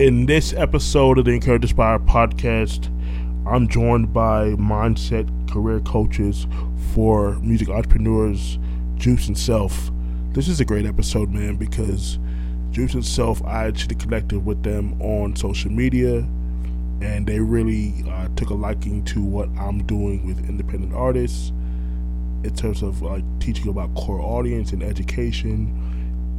In this episode of the N'Courage N'Spire podcast, I'm joined by mindset career coaches for music entrepreneurs, Juice and Self. This is a great episode, man, because Juice and Self, I actually connected with them on social media, and they really uh, took a liking to what I'm doing with independent artists in terms of like teaching about core audience and education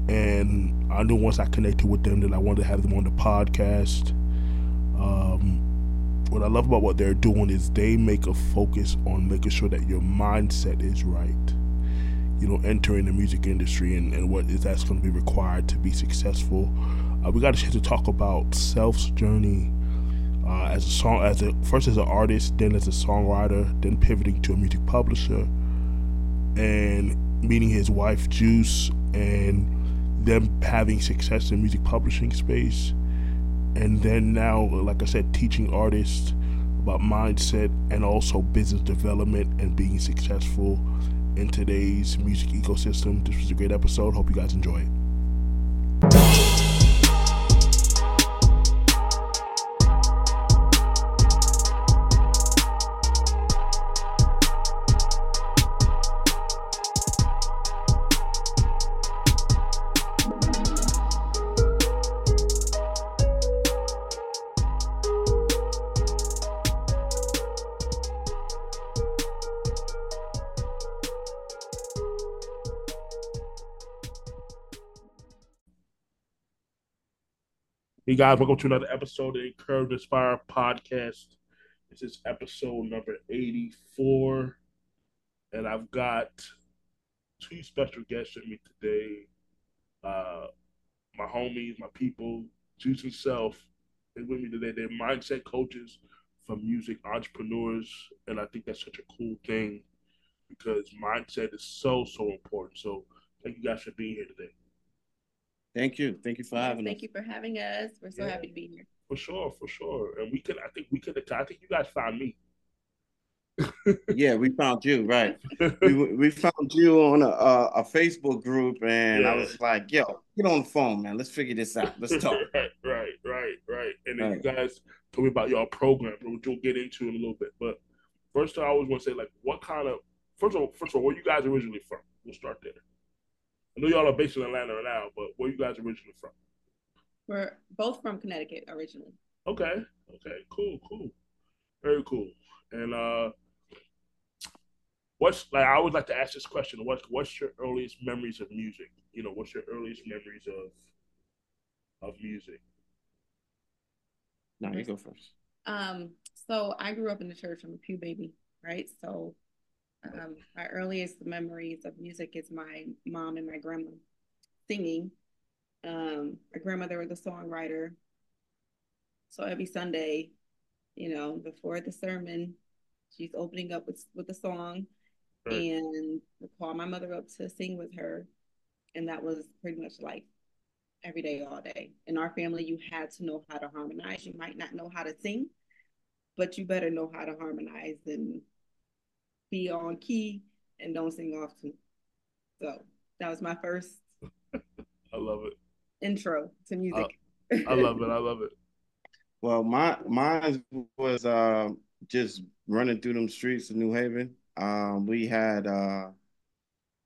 and I knew once I connected with them that I wanted to have them on the podcast. Um, what I love about what they're doing is they make a focus on making sure that your mindset is right. You know, entering the music industry and, and what is that's going to be required to be successful. Uh, we got a chance to talk about Self's journey uh, as a song, as a first as an artist, then as a songwriter, then pivoting to a music publisher, and meeting his wife Juice and them having success in music publishing space. And then now like i said teaching artists about mindset and also business development and being successful in today's music ecosystem. This was a great episode. Hope you guys enjoy it Hey guys, welcome to another episode of the N'Courage N'Spire podcast. This is episode number 84, and I've got two special guests with me today. Uh, my homies, my people, Juice and Self, is with me today. They're mindset coaches for music entrepreneurs, and I think that's such a cool thing because mindset is so, so important. So thank you guys for being here today. Thank you. Thank you for having Thank us. you for having us. We're so Yeah. happy to be here. For sure, for sure. And we could, I think we could, I think you guys found me. Yeah, we found you, right? We we found you on a a, a Facebook group, and I was like, "Yo, get on the phone, man. Let's figure this out. Let's talk." right, right, right, right. And then Right. you guys told me about your program, which we'll get into in a little bit. But first, I always want to say, like, what kind of first of all, first of all, where you guys originally from? We'll start there. I know y'all are based in Atlanta now, but where you guys originally from? We're both from Connecticut originally. Okay, okay, cool, cool, very cool. And uh, what's like? I always like to ask this question: What's what's your earliest memories of music? You know, what's your earliest memories of of music? No, you go first. Um, so I grew up in the church. I'm a pew baby, right? So um, my earliest memories of music is my mom and my grandma singing. Um, my grandmother was a songwriter. So every Sunday, you know, before the sermon, she's opening up with with a song Right. and would call my mother up to sing with her. And that was pretty much like every day, all day. In our family, you had to know how to harmonize. You might not know how to sing, but you better know how to harmonize and be on key and don't sing off key. So that was my first I love it. intro to music. I love it. I love it. Well, my mine was uh, just running through them streets of New Haven. Um, we had, uh,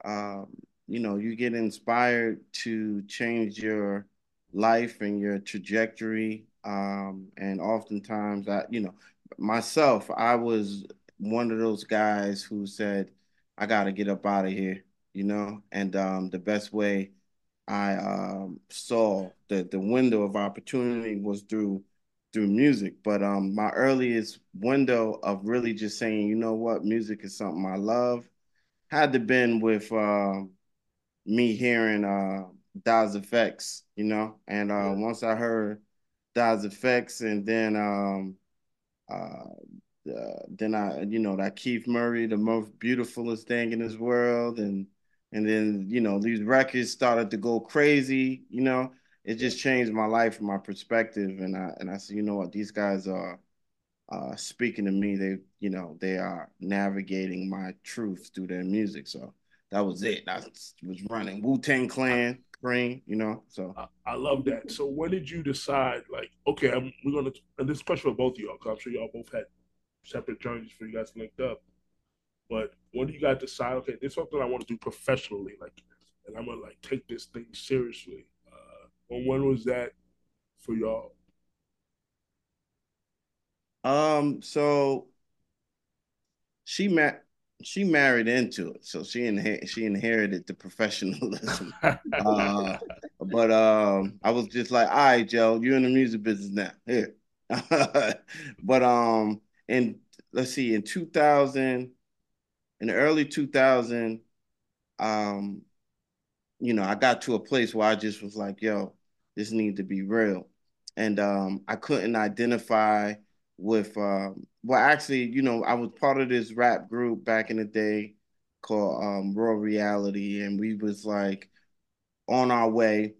um, you know, you get inspired to change your life and your trajectory. Um, and oftentimes, I, you know, myself, I was one of those guys who said, I got to get up out of here, you know, and um, the best way I um, saw the the window of opportunity was through through music. But um, my earliest window of really just saying, you know what, music is something I love, had to been with uh, me hearing uh, Das EFX, you know. And uh, Yeah. once I heard Das EFX, and then um, uh, uh, then I, you know, that Keith Murray, the most beautifulest thing in this world, and and then you know these records started to go crazy, you know it just changed my life and my perspective and I and I said, you know what, these guys are uh speaking to me. They, you know, they are navigating my truth through their music. So that was it. I was running Wu Tang Clan, cream, you know. So I, I, love that. So when did you decide, like, okay, I'm, we're gonna, and this question for both of y'all, because I'm sure y'all both had separate journeys for you guys linked up. But when do you guys decide, okay, this is something I want to do professionally, like, and I'm gonna like take this thing seriously? Uh, when, when was that for y'all? Um, so she met she married into it, so she inher- she inherited the professionalism. uh, but um, I was just like, all right, Joe, you're in the music business now. Here, but um, and let's see, in 2000, in the early 2000, um, you know, I got to a place where I just was like, yo, this needs to be real, and um, I couldn't identify with um, well actually you know i was part of this rap group back in the day called um raw reality. And we was like on our way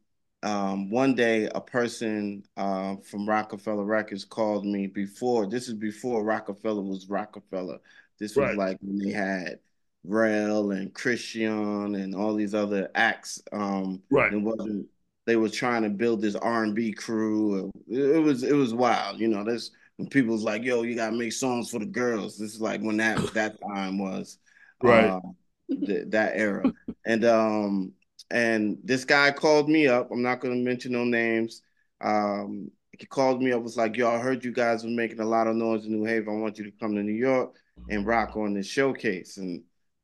um one day a person uh, from Roc-A-Fella records called me before this is before Roc-A-Fella was Roc-A-Fella this was right. like when they had Rell and Christión and all these other acts um right it wasn't they were trying to build this R&B crew it was it was wild you know there's when people's like, "Yo, you gotta make songs for the girls." This is like when that that time was, right? Uh, th- that era, and um, and this guy called me up. I'm not gonna mention no names. Um, he called me up. Was like, "Yo, I heard you guys were making a lot of noise in New Haven. I want you to come to New York and rock on this showcase." And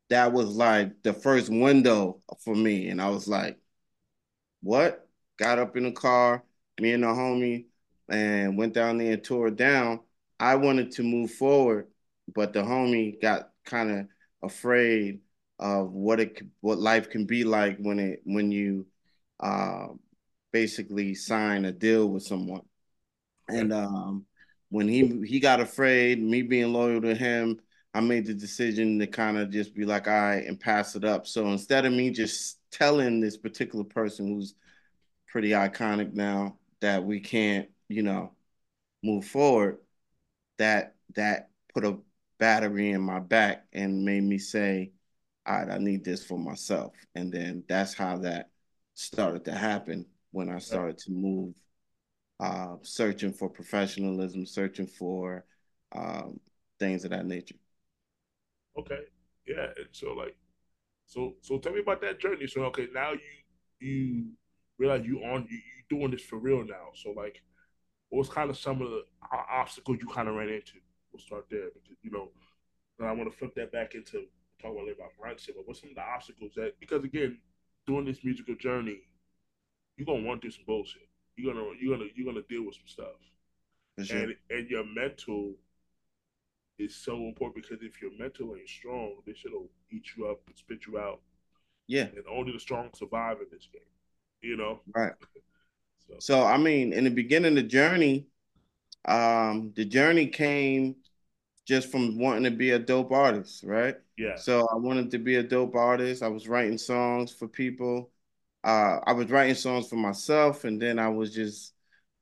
that was like the first window for me. And I was like, "What?" Got up in the car. Me and the homie and went down there and tore it down. I wanted to move forward, but the homie got kind of afraid of what it what life can be like when it when you uh, basically sign a deal with someone. And um, when he he got afraid, me being loyal to him, I made the decision to kind of just be like, all right, and pass it up. So instead of me just telling this particular person who's pretty iconic now that we can't you know, move forward, that that put a battery in my back and made me say, I need this for myself. And then that's how that started to happen when I started to move, uh, searching for professionalism, searching for um, things of that nature. Okay. Yeah. And so like, so so tell me about that journey. So okay, now you you realize you on you you doing this for real now. So like, what was kind of some of the obstacles you kind of ran into? We'll start there because you know, I want to flip that back into talking about mindset. But what's some of the obstacles that because again, doing this musical journey, you're gonna want to do some bullshit. You're gonna you're gonna you're gonna deal with some stuff, sure. and and your mental is so important because if your mental ain't strong, this shit'll eat you up and spit you out. Yeah, and only the strong survive in this game. You know, right. So I mean, in the beginning of the journey, um, the journey came just from wanting to be a dope artist, right? Yeah. So I wanted to be a dope artist. I was writing songs for people. Uh, I was writing songs for myself, and then I was just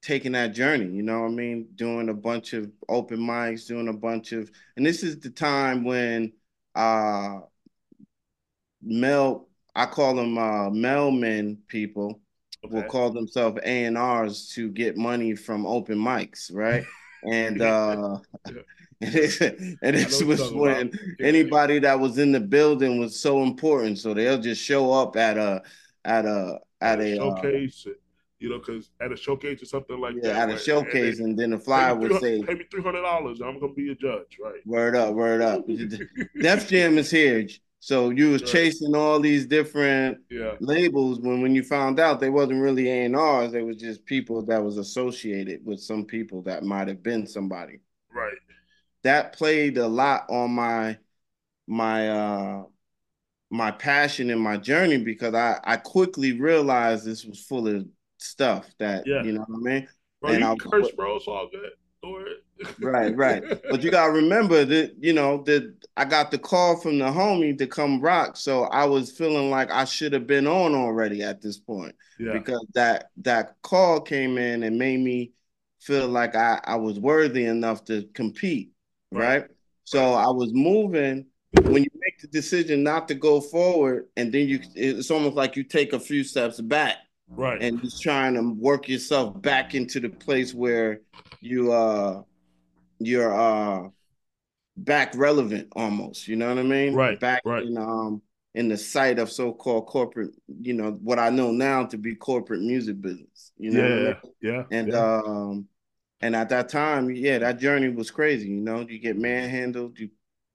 taking that journey. You know what I mean? Doing a bunch of open mics, doing a bunch of, and this is the time when uh, Mel, I call them uh, mailmen people okay. will call themselves A and R's to get money from open mics, right? And uh and this, and this was when anybody that was in the building was so important, so they'll just show up at a at a at, a, uh, showcase. Uh, you know, because at a showcase or something like that. yeah, that. At a showcase, and then, and then the flyer would say, "Pay me three hundred dollars. I'm gonna be a judge." Right. Word up, word up. Def Jam is here. So you was right. chasing all these different yeah. labels when when you found out they wasn't really A and R's, they was just people that was associated with some people that might have been somebody. Right. That played a lot on my my uh my passion and my journey because I I quickly realized this was full of stuff that yeah. you know what I mean. Bro, and you I, curse, bro. It's all good right, right. But you gotta remember that you know that I got the call from the homie to come rock, so I was feeling like I should have been on already at this point yeah. because that that call came in and made me feel like I I was worthy enough to compete, right? right? So I was moving. When you make the decision not to go forward, and then you it's almost like you take a few steps back, right, and just trying to work yourself back into the place where you uh you're uh back relevant almost. You know what I mean? Right. Back right. in um in the sight of so-called corporate, you know, what I know now to be corporate music business. You know, yeah, I mean? yeah, and yeah. um, and at that time, yeah, that journey was crazy. You know, you get manhandled, you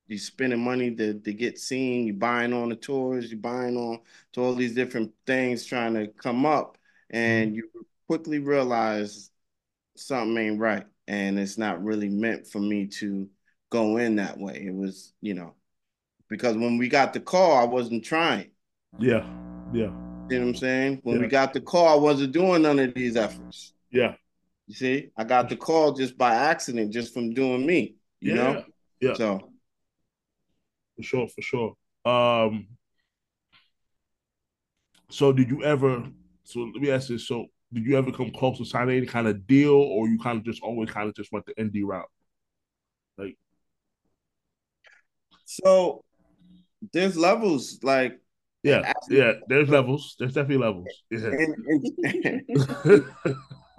you spending money to to get seen, you buying on the tours, you buying on to all these different things trying to come up, and mm-hmm. you quickly realize something ain't right, and it's not really meant for me to go in that way. It was, you know, because when we got the call, I wasn't trying. Yeah, yeah. You know what I'm saying? When yeah. we got the call, I wasn't doing none of these efforts. Yeah. You see, I got the call just by accident, just from doing me. You yeah. know? Yeah. So for sure, for sure. Um so did you ever so let me ask this. So did you ever come close to signing any kind of deal or you kind of just always kind of just went the indie route? Like so there's levels like yeah yeah there's levels there's definitely levels yeah.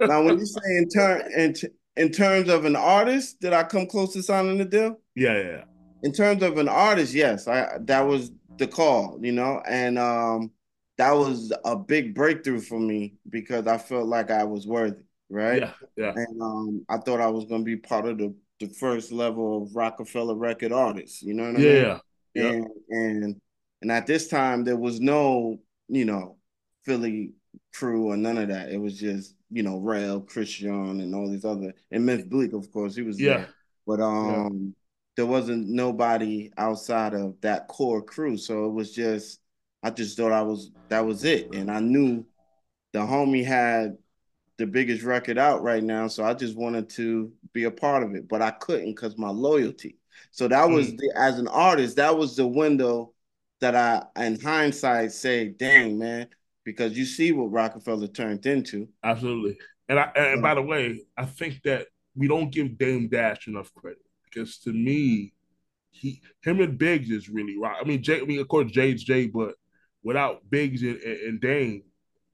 now when you say in turn in, in terms of an artist did i come close to signing the deal yeah yeah in terms of an artist yes i that was the call you know and um that was a big breakthrough for me because i felt like i was worthy right yeah yeah and um i thought i was going to be part of the the first level of Roc-A-Fella record artists you know what i yeah, mean yeah and and and at this time there was no you know Philly crew or none of that. It was just you know Rell, Christión, and all these other and Memphis Bleek, of course, he was yeah. there. But um, yeah. There wasn't nobody outside of that core crew. So it was just I just thought I was that was it, and I knew the homie had the biggest record out right now. So I just wanted to be a part of it, but I couldn't because my loyalty. So that was mm. the as an artist, that was the window that I, in hindsight, say, "Dang, man," because you see what Roc-A-Fella turned into. Absolutely, and I, and by the way, I think that we don't give Dame Dash enough credit because to me, he, him and Biggs is really rock. I mean, Jay, I mean, of course, Jay's Jay, but without Biggs and, and Dame,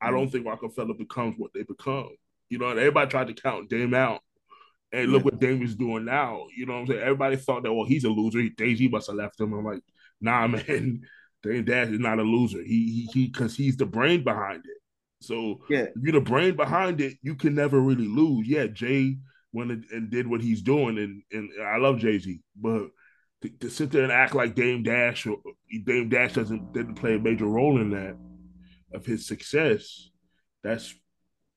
I don't mm-hmm. think Roc-A-Fella becomes what they become. You know, everybody tried to count Dame out. And look yeah. what Dame is doing now. You know what I'm saying? Everybody thought that, well, he's a loser. Daisy must have left him. I'm like, nah, man, Dame Dash is not a loser. He he he because he's the brain behind it. So yeah. if you're the brain behind it, you can never really lose. Yeah, Jay went and did what he's doing, and and I love Jay Z, but to, to, sit there and act like Dame Dash or Dame Dash doesn't didn't play a major role in that of his success, that's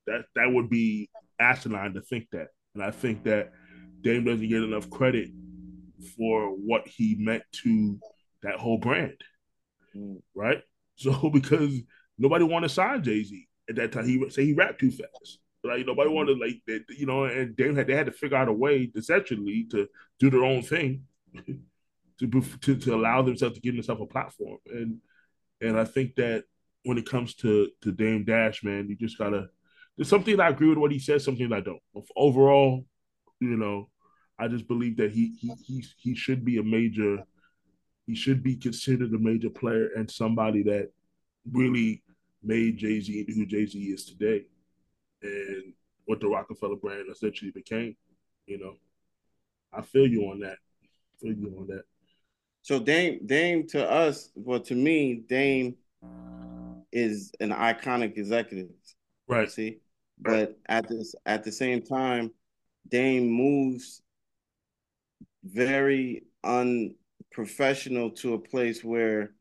that that would be asinine to think that. And I think that Dame doesn't get enough credit for what he meant to that whole brand, right? So because nobody wanted to sign Jay Z at that time, he say he rapped too fast. Like nobody wanted like that, you know, and Dame had they had to figure out a way essentially to do their own thing, to, to to allow themselves to give themselves a platform. And and I think that when it comes to to Dame Dash, man, you just gotta. There's something I agree with what he says, something I don't. Overall, you know, I just believe that he he he he should be a major he should be considered a major player and somebody that really made Jay Z who Jay Z is today, and what the Roc-A-Fella brand essentially became. You know, I feel you on that. I feel you on that. So Dame, Dame to us, well to me, Dame is an iconic executive. Right. See, but at this at the same time, Dame moves very unprofessional to a place where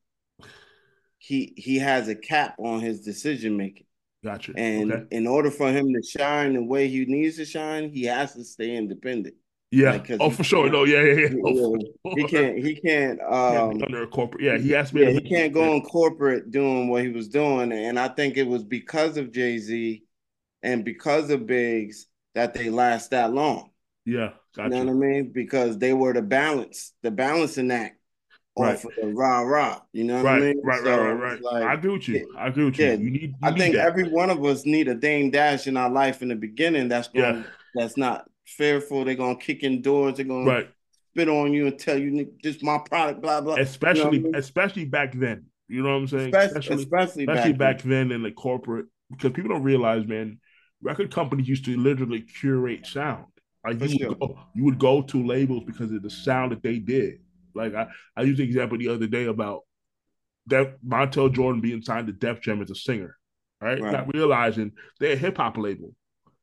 he he has a cap on his decision making. Gotcha. And okay. in order for him to shine the way he needs to shine, he has to stay independent. Yeah. Like, oh, for sure. No. Yeah. Yeah. yeah. Oh, he can't. He can't. Um, under a corporate. Yeah. He has to. Yeah. He can't go in corporate doing what he was doing, and I think it was because of Jay Z, and because of Biggs that they last that long. Yeah, gotcha. You know what I mean? Because they were the balance, the balancing act right. off of the rah rah. You know what right, I mean? Right, so right, right, right. Like, I agree with you. I agree with you. Yeah, you need. You I need think that. every one of us need a Dame Dash in our life in the beginning. That's going. Yeah. That's not fearful. They're gonna kick in doors. They're gonna right. spit on you and tell you this my product, blah blah. Especially, you know I mean? especially back then. You know what I'm saying? Especially, especially, especially back, back then. then in the corporate, because people don't realize, man, record companies used to literally curate sound. Like you would, go, you would go to labels because of the sound that they did. Like I, I used the example the other day about that Montell Jordan being signed to Def Jam as a singer, right? right. Not realizing they're a hip hop label.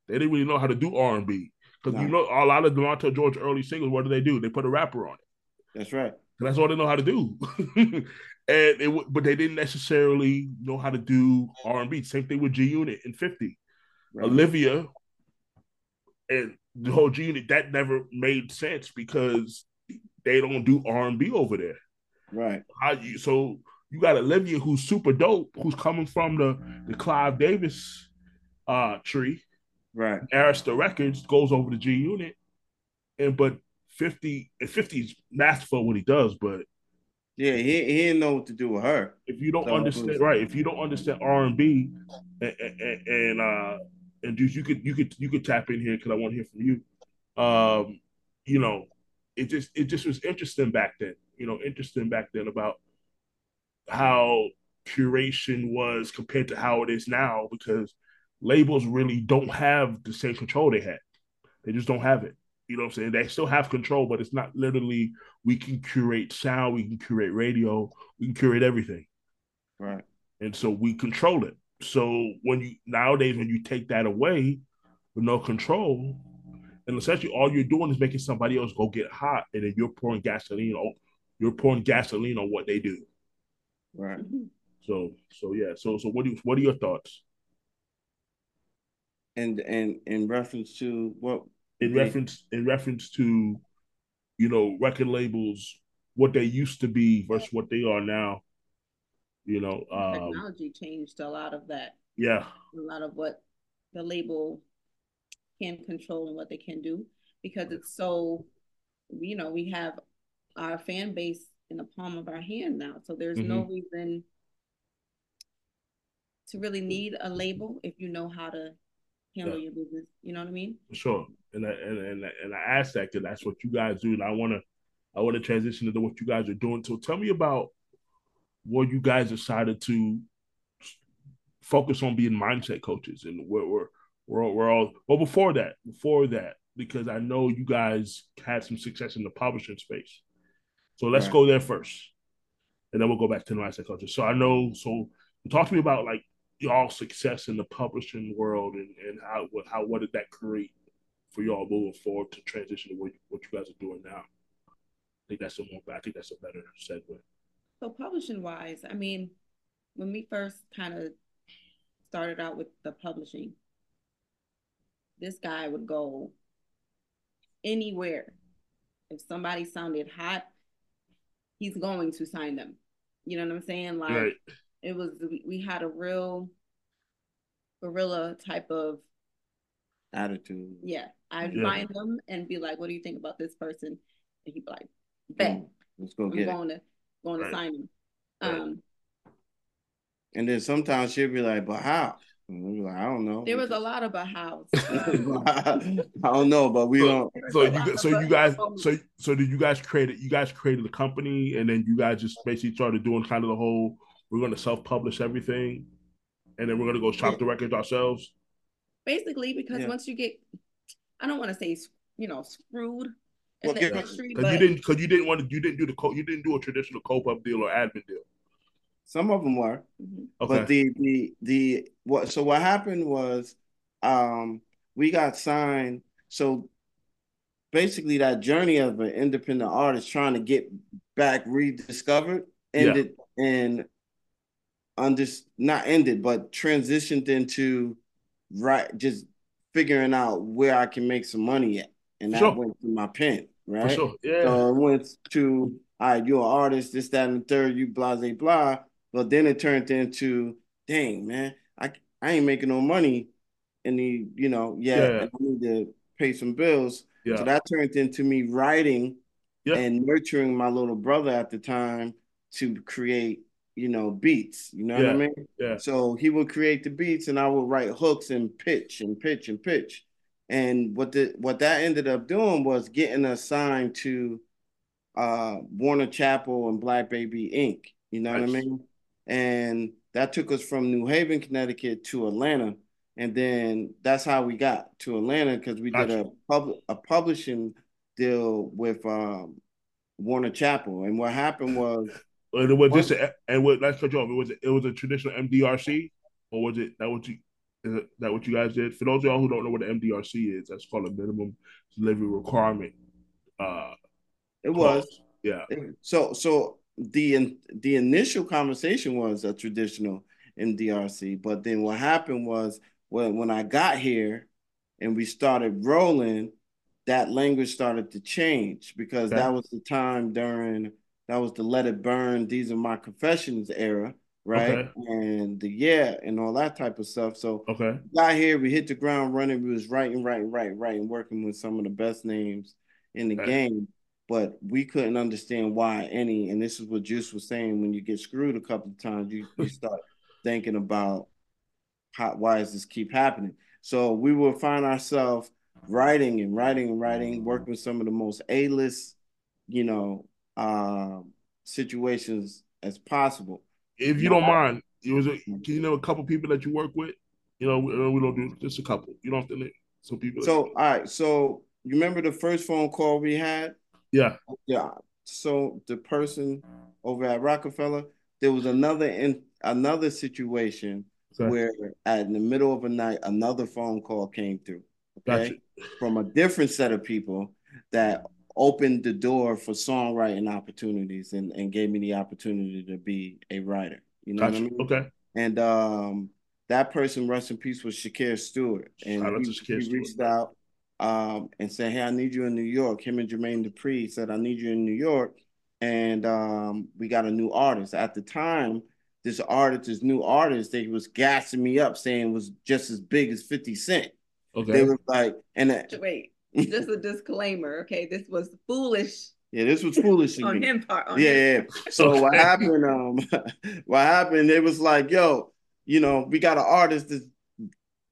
They didn't really know how to do R and B because no. you know a lot of Montell Jordan's early singles. What do they do? They put a rapper on it. That's right. That's all they know how to do. and it, but they didn't necessarily know how to do R and B. Same thing with G Unit and Fifty. Right. Olivia and the whole G Unit that never made sense because they don't do R and B over there. Right. How you so you got Olivia who's super dope, who's coming from the the Clive Davis uh tree. Right. Arista Records goes over to G Unit. And but 50 and 50 is masterful what he does, but yeah, he, he didn't know what to do with her. If you don't so understand, right? If you don't understand R and B, and uh, and dude, you could you could you could tap in here because I want to hear from you. Um, you know, it just it just was interesting back then. You know, interesting back then about how curation was compared to how it is now because labels really don't have the same control they had. They just don't have it. You know what I'm saying? They still have control, but it's not literally we can curate sound, we can curate radio, we can curate everything. Right. And so we control it. So when you nowadays when you take that away with no control, and essentially all you're doing is making somebody else go get hot, and then you're pouring gasoline on you're pouring gasoline on what they do. Right. So so yeah. So so what do you, what are your thoughts? And and in reference to what in reference in reference to you know record labels what they used to be versus what they are now you know um, technology changed a lot of that yeah a lot of what the label can control and what they can do because it's so you know we have our fan base in the palm of our hand now. So there's mm-hmm. no reason to really need a label if you know how to handle yeah. your business. You know what i mean? Sure. And I, and and, and I asked that because that's what you guys do, and I want to I want to transition into what you guys are doing. So tell me about what you guys decided to focus on being mindset coaches, and we're we're we're all, we're all well before that before that because I know you guys had some success in the publishing space. So let's right. go there first, and then we'll go back to the mindset coaches. So I know. So talk to me about like y'all success in the publishing world and, and how how what did that create for y'all moving forward to transition to what, what you guys are doing now. I think that's a more. I think that's a better segue. So publishing wise, I mean, when we first kind of started out with the publishing, this guy would go anywhere. If somebody sounded hot, he's going to sign them. You know what I'm saying? Like right. it was we had a real guerrilla type of attitude. Yeah. I'd yeah. find them and be like, what do you think about this person? And he'd be like, bet. Let's go I'm going to going right. to sign him. Um and then sometimes she'll be like, but how? Like, I don't know. There was a lot of a house. I don't know, but we so, don't. So you, so you guys, so so did you guys create it? You guys created a company, and then you guys just basically started doing kind of the whole. We're going to self-publish everything, and then we're going to go shop the records ourselves basically because yeah. once you get i don't want to say you know screwed well, in the industry because you didn't because you didn't want to you didn't do the co- you didn't do a traditional co-pub deal or admin deal some of them were mm-hmm. okay. but the the the what so what happened was um we got signed so basically that journey of an independent artist trying to get back rediscovered ended yeah. and under not ended but transitioned into right just figuring out where I can make some money at. And that went to my pen, right? Sure. Yeah. So it went to all right, you're an artist, this, that, and the third, you blah blah blah. But then it turned into, dang, man, I I ain't making no money and the, you know, yet yeah. I need to pay some bills. Yeah. So that turned into me writing yeah. and nurturing my little brother at the time to create you know, beats. You know yeah, what I mean? Yeah. So he would create the beats, and I would write hooks and pitch and pitch and pitch. And what the what that ended up doing was getting assigned to uh, Warner Chappell and Black Baby Inc. You know nice. what I mean? And that took us from New Haven, Connecticut to Atlanta. And then that's how we got to Atlanta because we gotcha. did a pub- a publishing deal with um, Warner Chappell. And what happened was and it was just a, and what let's cut you off. It was it was a traditional MDRC, or was it that what you is that what you guys did? For those of y'all who don't know what the MDRC is, that's called a minimum delivery requirement. Uh, it was yeah. So so the the initial conversation was a traditional MDRC, but then what happened was when when I got here and we started rolling, that language started to change because okay. that was the time during that was the Let It Burn, These Are My Confessions era, right? Okay. And the yeah, and all that type of stuff. So okay, got here, we hit the ground running. We was writing, writing, writing, writing, working with some of the best names in the okay. game. But we couldn't understand why any, and this is what Juice was saying. When you get screwed a couple of times, you, you start thinking about how why does this keep happening? So we will find ourselves writing and writing and writing, working with some of the most A-list, you know, um, situations as possible. If you don't mind, it was a, can you know a couple people that you work with? You know, we, we don't do just a couple. You don't have to name some people. So, all right. So, you remember the first phone call we had? Yeah. Yeah. So the person over at Roc-A-Fella, there was another in another situation okay. where at in the middle of a night, another phone call came through. Okay. Gotcha. From a different set of people that opened the door for songwriting opportunities and, and gave me the opportunity to be a writer. You know gotcha. what I mean? Okay. And um, that person, rest in peace, was Shakir Stewart. And he, he reached out um, and said, Hey, I need you in New York. Him and Jermaine Dupri said, I need you in New York. And um, we got a new artist. At the time, this artist, this new artist, they was gassing me up saying was just as big as 50 Cent. Okay. They were like, and wait, just a disclaimer. Okay, this was foolish. Yeah, this was foolish on him part. On yeah, yeah. So what happened? Um, what happened? It was like, yo, you know, we got an artist that's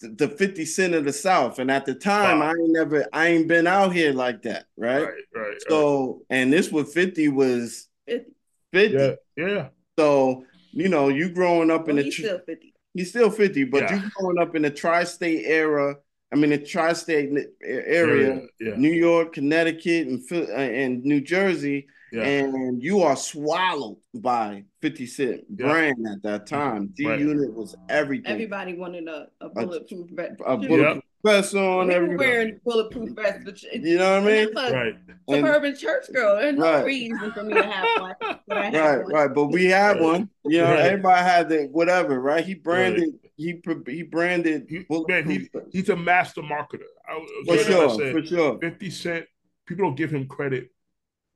the 50 cent of the South. And at the time, wow. I ain't never, I ain't been out here like that. Right. Right. right so, right. and this was 50 was 50. 50. Yeah. Yeah. So, you know, you growing up well, in the, he's still 50. He's still 50, but yeah. you growing up in the tri state era I mean, the tri-state area, yeah. New York, Connecticut, and uh, and New Jersey, yeah. and you are swallowed by 50 Cent yeah. brand at that mm-hmm. time. G right. Unit was everything. Everybody wanted a, a bulletproof vest. A, a bulletproof vest on. We were wearing bulletproof vests, but you know what I mean? Right. Suburban and, church girl. There's no right. reason for me to have one. right, one. right. But we had right. one. You know, everybody had the whatever, right? He branded he he branded. He, man, he, he's a master marketer. I, for sure, said, for sure. Fifty Cent. People don't give him credit.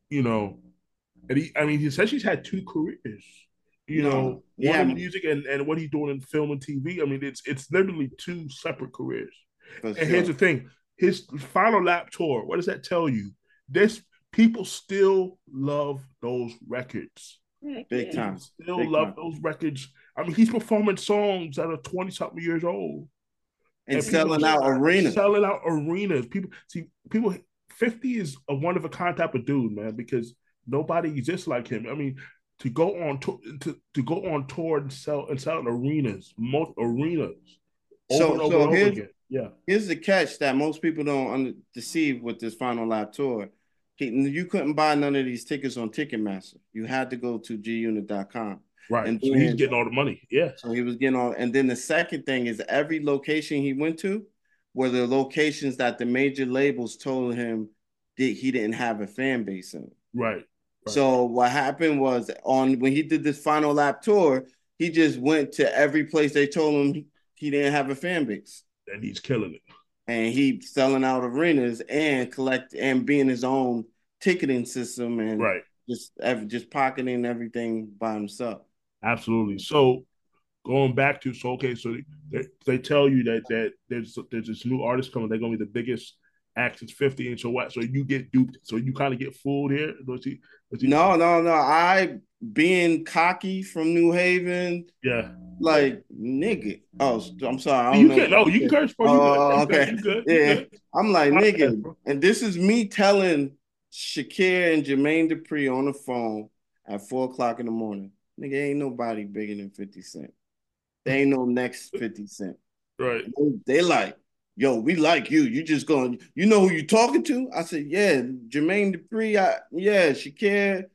You know, and he. I mean, he says he's had two careers. You no, know, yeah. one in music and, and what he's doing in film and TV. I mean, it's it's literally two separate careers. For and sure. here's the thing: his final lap tour. What does that tell you? This people still love those records. Big time. Still Big love time. those records. I mean, he's performing songs that are 20 something years old. And, and selling out arenas. Selling out arenas. People see people 50 is a one of a kind type of dude, man, because nobody exists like him. I mean, to go on to, to, to go on tour and sell and sell arenas, most arenas. so, so here's, yeah. Here's the catch that most people don't under, deceive with this final lap tour you couldn't buy none of these tickets on Ticketmaster. You had to go to gunit.com. Right. And so he's getting all the money. Yeah. So he was getting all. And then the second thing is every location he went to were the locations that the major labels told him that he didn't have a fan base in. Right. Right. So what happened was on when he did this final lap tour, he just went to every place they told him he didn't have a fan base. And he's killing it. And he selling out arenas and collect and being his own ticketing system and right. just just pocketing everything by himself. Absolutely. So going back to so okay, so they, they tell you that that there's there's this new artist coming. They're gonna be the biggest act since 50 and so what? So you get duped. So you kind of get fooled here. Was he, was he, no, no, no. I being cocky from New Haven. Yeah. Like nigga. Oh, I'm sorry. you can no, you can curse. Oh, uh, okay. You good. You yeah. Good. I'm like nigga, and this is me telling Shakir and Jermaine Dupri on the phone at four o'clock in the morning. Nigga, ain't nobody bigger than 50 Cent. They ain't no next 50 Cent. Right. They, they like, yo, we like you. You just going, you know who you talking to? I said, yeah, Jermaine Dupri. I, yeah, Shakir.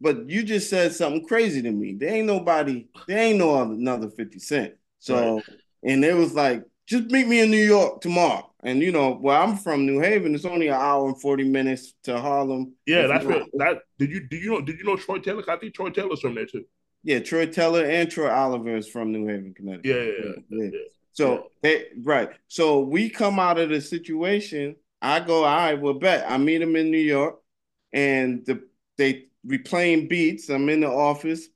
But you just said something crazy to me. There ain't nobody, there ain't no other, another 50 Cent. So, right. and it was like, just meet me in New York tomorrow. And you know, well, I'm from New Haven. It's only an hour and forty minutes to Harlem. Yeah, that's what that did you do you know did you know Troy Taylor? I think Troy Taylor's from there too. Yeah, Troy Taylor and Troy Oliver is from New Haven, Connecticut. Yeah, yeah, yeah. yeah. So yeah. They, right. So we come out of the situation. I go, all right, well, bet. I meet him in New York, and the they we playing beats. I'm in the office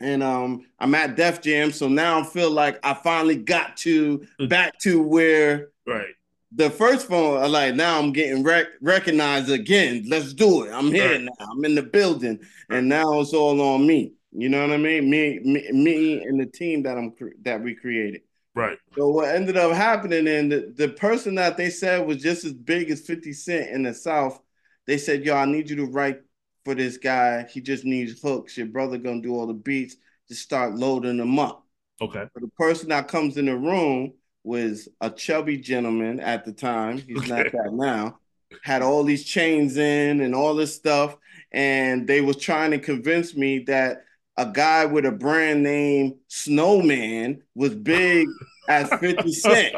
and um I'm at Def Jam, so now I feel like I finally got to back to where right the first phone. Like now I'm getting rec- recognized again. Let's do it. I'm here right. now. I'm in the building, and now it's all on me. You know what I mean? Me, me, me, and the team that I'm that we created. Right. So what ended up happening, and the, the person that they said was just as big as 50 Cent in the South, they said, "Yo, I need you to write for this guy. He just needs hooks. Your brother gonna do all the beats. Just start loading them up. Okay. But the person that comes in the room was a chubby gentleman at the time. He's okay. not that now. Had all these chains in and all this stuff, and they was trying to convince me that a guy with a brand name Snowman was big as 50 Cent.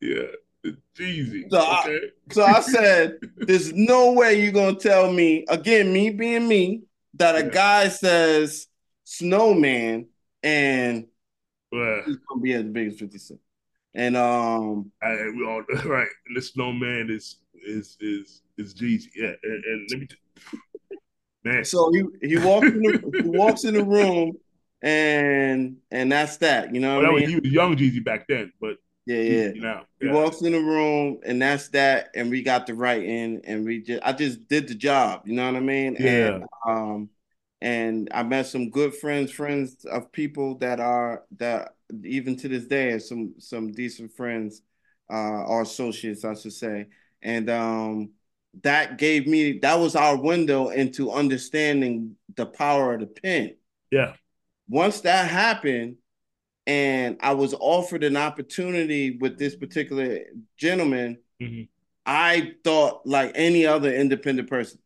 yeah. Easy. So, okay. I, so I said, "There's no way you're gonna tell me again, me being me, that a yeah. guy says snowman and yeah. he's gonna be as big as 50 Cent." And um, I, we all right. And the snowman is is is is Jeezy. Yeah, and, and let me. T- Man. So he he walks in the, he walks in the room and and that's that. You know, well, that was, he was young Jeezy back then, but yeah, yeah. You know, yeah. He walks in the room and that's that, and we got the right in, and we just I just did the job. You know what I mean? Yeah. And, um, and I met some good friends, friends of people that are that even to this day, some some decent friends, uh, or associates, I should say, and um, that gave me that was our window into understanding the power of the pen. Yeah. Once that happened, and I was offered an opportunity with this particular gentleman, mm-hmm. I thought like any other independent person,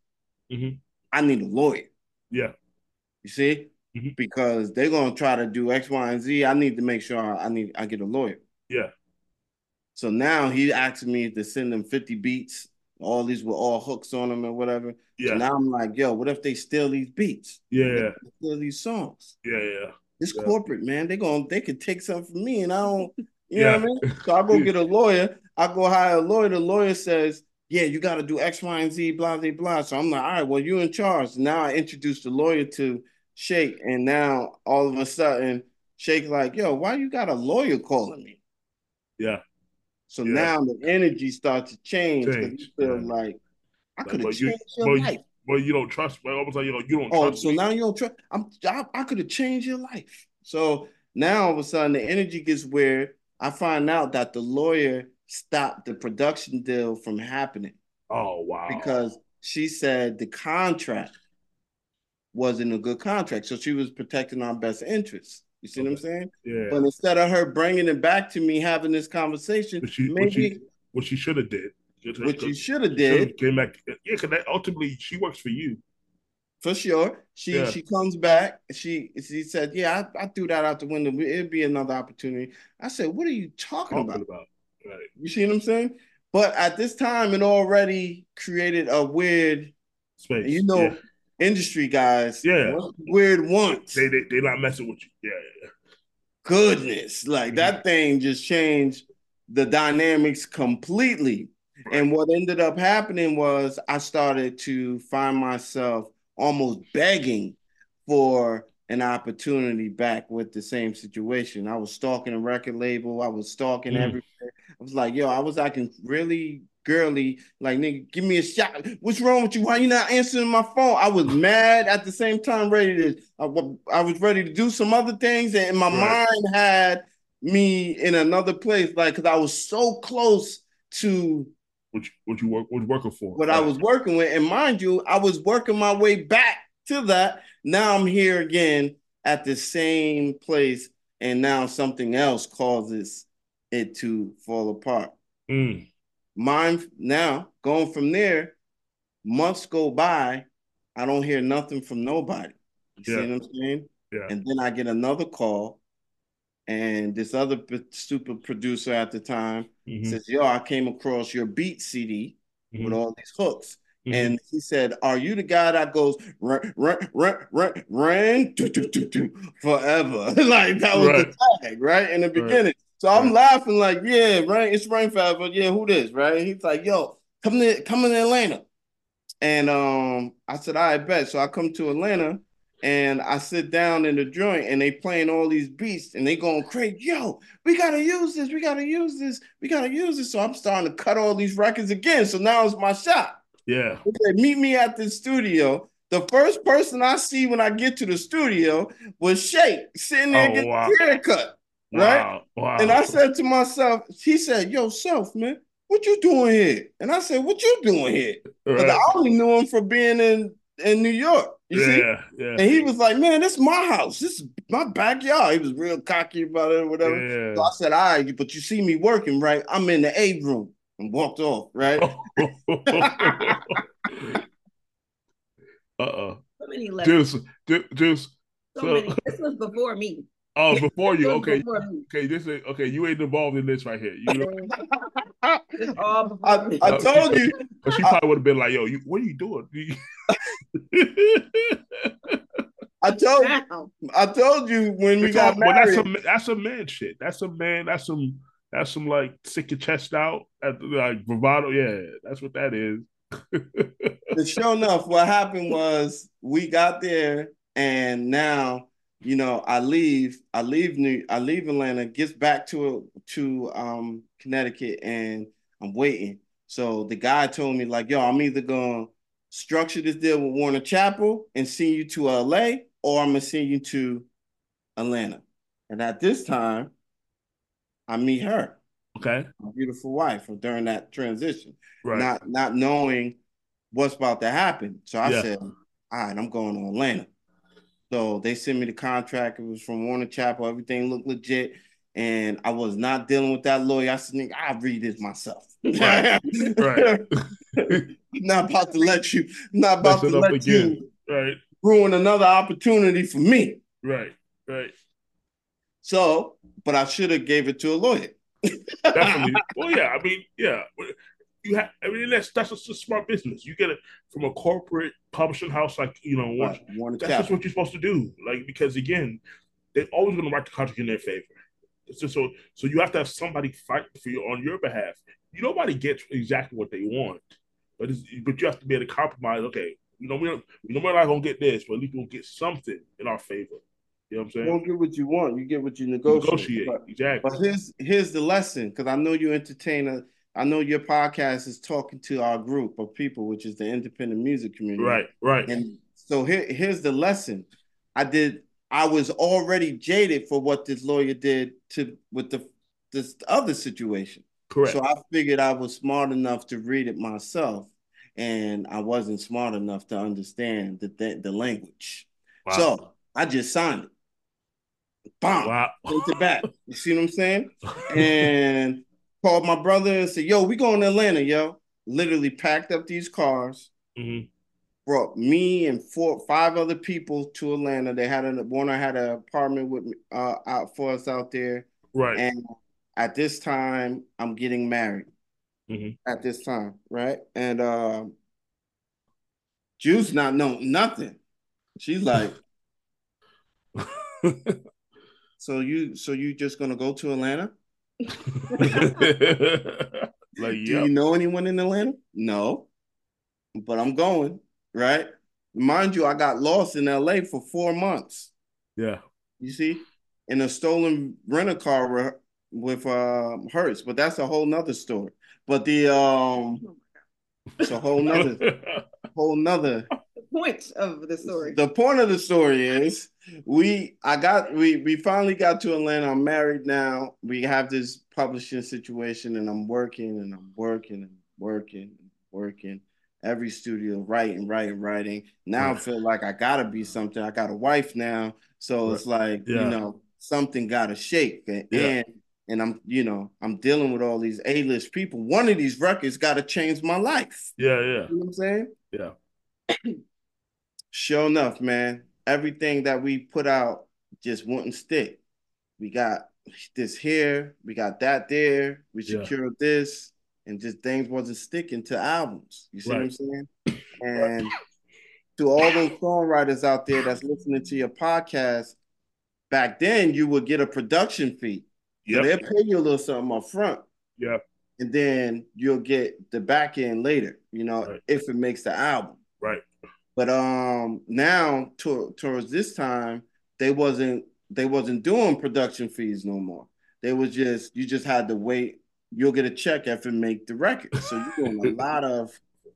mm-hmm. I need a lawyer. Yeah. You see? Mm-hmm. Because they're gonna try to do X, Y, and Z. I need to make sure I need I get a lawyer. Yeah. So now he asked me to send him 50 beats. All these were all hooks on them and whatever. Yeah. So now I'm like, yo, what if they steal these beats? Yeah. Steal these songs. Yeah, yeah. It's yeah. corporate, man. They going they could take something from me, and I don't. You yeah. know what I mean? So I go get a lawyer. I go hire a lawyer. The lawyer says, "Yeah, you got to do X, Y, and Z, blah, blah, blah." So I'm like, "All right, well, you in charge." Now I introduce the lawyer to Shake, and now all of a sudden, Shake like, "Yo, why you got a lawyer calling me?" Yeah. So yeah. now the energy starts to change because you feel yeah. like I could have changed you, your life. Well, you don't trust. Well, almost like you know, you don't. Oh, trust. Oh, so me. now you don't trust. I'm. I, I could have changed your life. So now all of a sudden the energy gets where I find out that the lawyer stopped the production deal from happening. Oh wow! Because she said the contract wasn't a good contract, so she was protecting our best interests. You see okay. what I'm saying? Yeah. But instead of her bringing it back to me, having this conversation, she, maybe what she, she should have did what she should have did. Came back, yeah, because ultimately she works for you. For sure, she yeah. she comes back. She she said, "Yeah, I, I, threw that out the window. It'd be another opportunity." I said, "What are you talking, talking about? about? Right. You see what I'm saying?" But at this time, it already created a weird space. You know, yeah. Industry guys, yeah, weird once. They they they not messing with you. Yeah, yeah. Goodness, like mm-hmm. that thing just changed the dynamics completely. And what ended up happening was I started to find myself almost begging for an opportunity back with the same situation. I was stalking a record label. I was stalking mm. everywhere. I was like, yo, I was acting really girly. Like, nigga, give me a shot. What's wrong with you? Why you not answering my phone? I was mad at the same time, ready to. I, I was ready to do some other things, and my right. mind had me in another place, like, because I was so close to what you, what you work what you working for. What right. I was working with, and mind you, I was working my way back to that. Now I'm here again at the same place, and now something else causes it to fall apart. Mm. Mine now going from there, months go by, I don't hear nothing from nobody. You yeah. see what I'm saying? Yeah. And then I get another call, and this other stupid producer at the time mm-hmm. says, "Yo, I came across your beat CD mm-hmm. with all these hooks." Mm-hmm. And he said, "Are you the guy that goes run, run, run, run, run, do, do, do, do, forever?" like that was right. the tag, right in the beginning. Right. So I'm laughing like, "Yeah, right, it's Rain Forever. Yeah, who this? Right?" He's like, "Yo, come to come in Atlanta," and um, I said, "I bet." So I come to Atlanta, and I sit down in the joint and they playing all these beats and they going crazy. Yo, we gotta use this, we gotta use this, we gotta use this. So I'm starting to cut all these records again. So now it's my shot. Yeah. Meet me at the studio. The first person I see when I get to the studio was Shake sitting there oh, getting wow. haircut. Right? Wow, wow. And I said to myself, he said, Yo, self, man, what you doing here? And I said, What you doing here? Right. I only knew him for being in in New York. You yeah, see? Yeah. And he was like, Man, this is my house. This is my backyard. He was real cocky about it or whatever. Yeah. So I said, All right, but you see me working, right? I'm in the A room and walked off, right? uh-uh. So many lessons. Just, just so, so many. This was before me. Oh, before you. Okay. Okay. This is okay. You ain't involved in this right here. You know? I, I told you. But she probably would have been like, "Yo, you, what are you doing?" I told you. I told you when we got married. that's some that's a man shit. That's a man. That's some that's some like stick your chest out at like bravado. Yeah, that's what that is. but sure enough, what happened was we got there, and now you know, I leave, I leave New, I leave Atlanta, gets back to to um Connecticut, and I'm waiting. So the guy told me like, yo, I'm either gonna structure this deal with Warner Chappell and send you to LA, or I'm gonna send you to Atlanta. And at this time, I meet her. Okay. My beautiful wife during that transition. Right. Not not knowing what's about to happen. So I yeah. said, all right, I'm going to Atlanta. So they sent me the contract. It was from Warner Chappell. Everything looked legit. And I was not dealing with that lawyer. I said, I'll read this myself. Right. right. not about to let you, not about to let you right. ruin another opportunity for me. Right. Right. So, but I should have gave it to a lawyer. Definitely. Well, yeah. I mean, yeah you have. I mean, that's that's just a smart business. You get it from a corporate publishing house, like you know, right. that's just what you're supposed to do. Like because again, they're always going to write the contract in their favor. Just, so so you have to have somebody fight for you on your behalf. You nobody gets exactly what they want, but but you have to be able to compromise. Okay, you know we don't, we know we're not gonna get this, but at least we'll get something in our favor. You know what I'm saying? You don't get what you want. You get what you negotiate. negotiate but, exactly. But here's here's the lesson because I know you entertain a I know your podcast is talking to our group of people, which is the independent music community. Right, right. And so here, here's the lesson. I did. I was already jaded for what this lawyer did to with the this other situation. Correct. So I figured I was smart enough to read it myself, and I wasn't smart enough to understand the the, the language. Wow. So I just signed it. Bomb. Wow. Into back. You see what I'm saying? And called my brother and said, "Yo, we going to Atlanta, yo." Literally packed up these cars, mm-hmm. brought me and four, five other people to Atlanta. They had a Warner had an apartment with me uh, out for us out there, right? And at this time, I'm getting married. Mm-hmm. At this time, right? And uh, Juice not know nothing. She's like, so you so you just gonna go to Atlanta? like, Do you know anyone in Atlanta? No, but I'm going. Right, mind you, I got lost in LA for four months. Yeah, you see, in a stolen rental car with uh, Hertz, but that's a whole nother story. But the um, it's a whole nother, whole nother The point of the story. The point of the story is we I got we we finally got to Atlanta. I'm married now. We have this publishing situation and I'm working and I'm working and working, and working. Every studio, writing, writing, writing. Now right. I feel like I gotta be something. I got a wife now, so right. it's like yeah. you know something gotta shake, and, yeah. and and I'm you know I'm dealing with all these A list people. One of these records got to change my life. Yeah, yeah. You know what I'm saying? Yeah. sure enough, man, everything that we put out just wouldn't stick. We got this here, we got that there, we secured yeah. this, and just things wasn't sticking to albums. You see right. what I'm saying? And to all those songwriters out there that's listening to your podcast, back then you would get a production fee. Yeah, they'll pay you a little something up front. Yeah. And then you'll get the back end later, you know, right. if it makes the album. Right. But um now to, towards this time, they wasn't they wasn't doing production fees no more. They was just you just had to wait. You'll get a check after make the record. So you're doing a lot of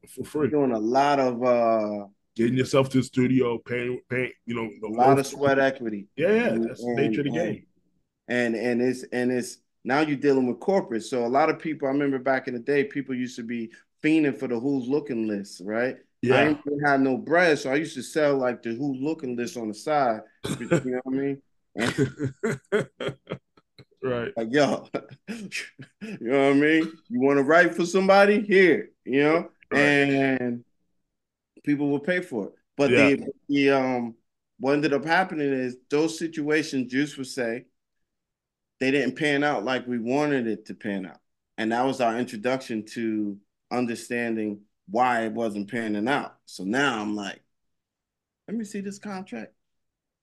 for free. doing a lot of uh getting yourself to the studio, paying paying, you know, a lot of sweat equity. Yeah, yeah, that's and, the nature of the game. And and it's and it's now you're dealing with corporate. So a lot of people, I remember back in the day, people used to be fiending for the who's looking list, right? Yeah. I didn't have no bread, so I used to sell like the who's looking list on the side. You know what I mean? right. Like, yo, you know what I mean? You want to write for somebody? Here, you know? Right. And people will pay for it. But yeah. the, the um what ended up happening is those situations Juice would say they didn't pan out like we wanted it to pan out. And that was our introduction to understanding why it wasn't panning out. So now I'm like, let me see this contract.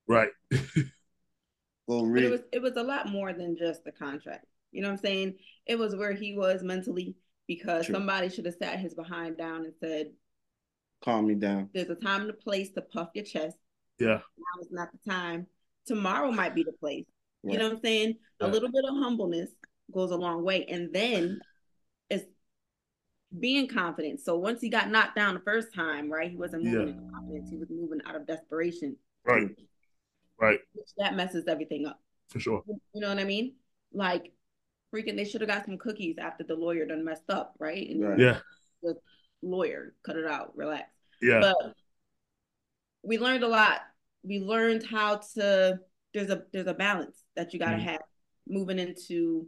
Right. well, read. it was it was a lot more than just the contract. You know what I'm saying? It was where he was mentally because True. somebody should have sat his behind down and said, Calm me down. There's a time and a place to puff your chest. Yeah. Now is not the time. Tomorrow might be the place. Right. You know what I'm saying? A little bit of humbleness goes a long way. And then it's being confident. So once he got knocked down the first time, right, he wasn't moving yeah. in confidence. He was moving out of desperation. Right. Right. That messes everything up. For sure. You know what I mean? Like freaking they should have got some cookies after the lawyer done messed up, right? And right. Yeah. The lawyer, cut it out, relax. Yeah. But we learned a lot. We learned how to there's a there's a balance that you gotta mm have moving into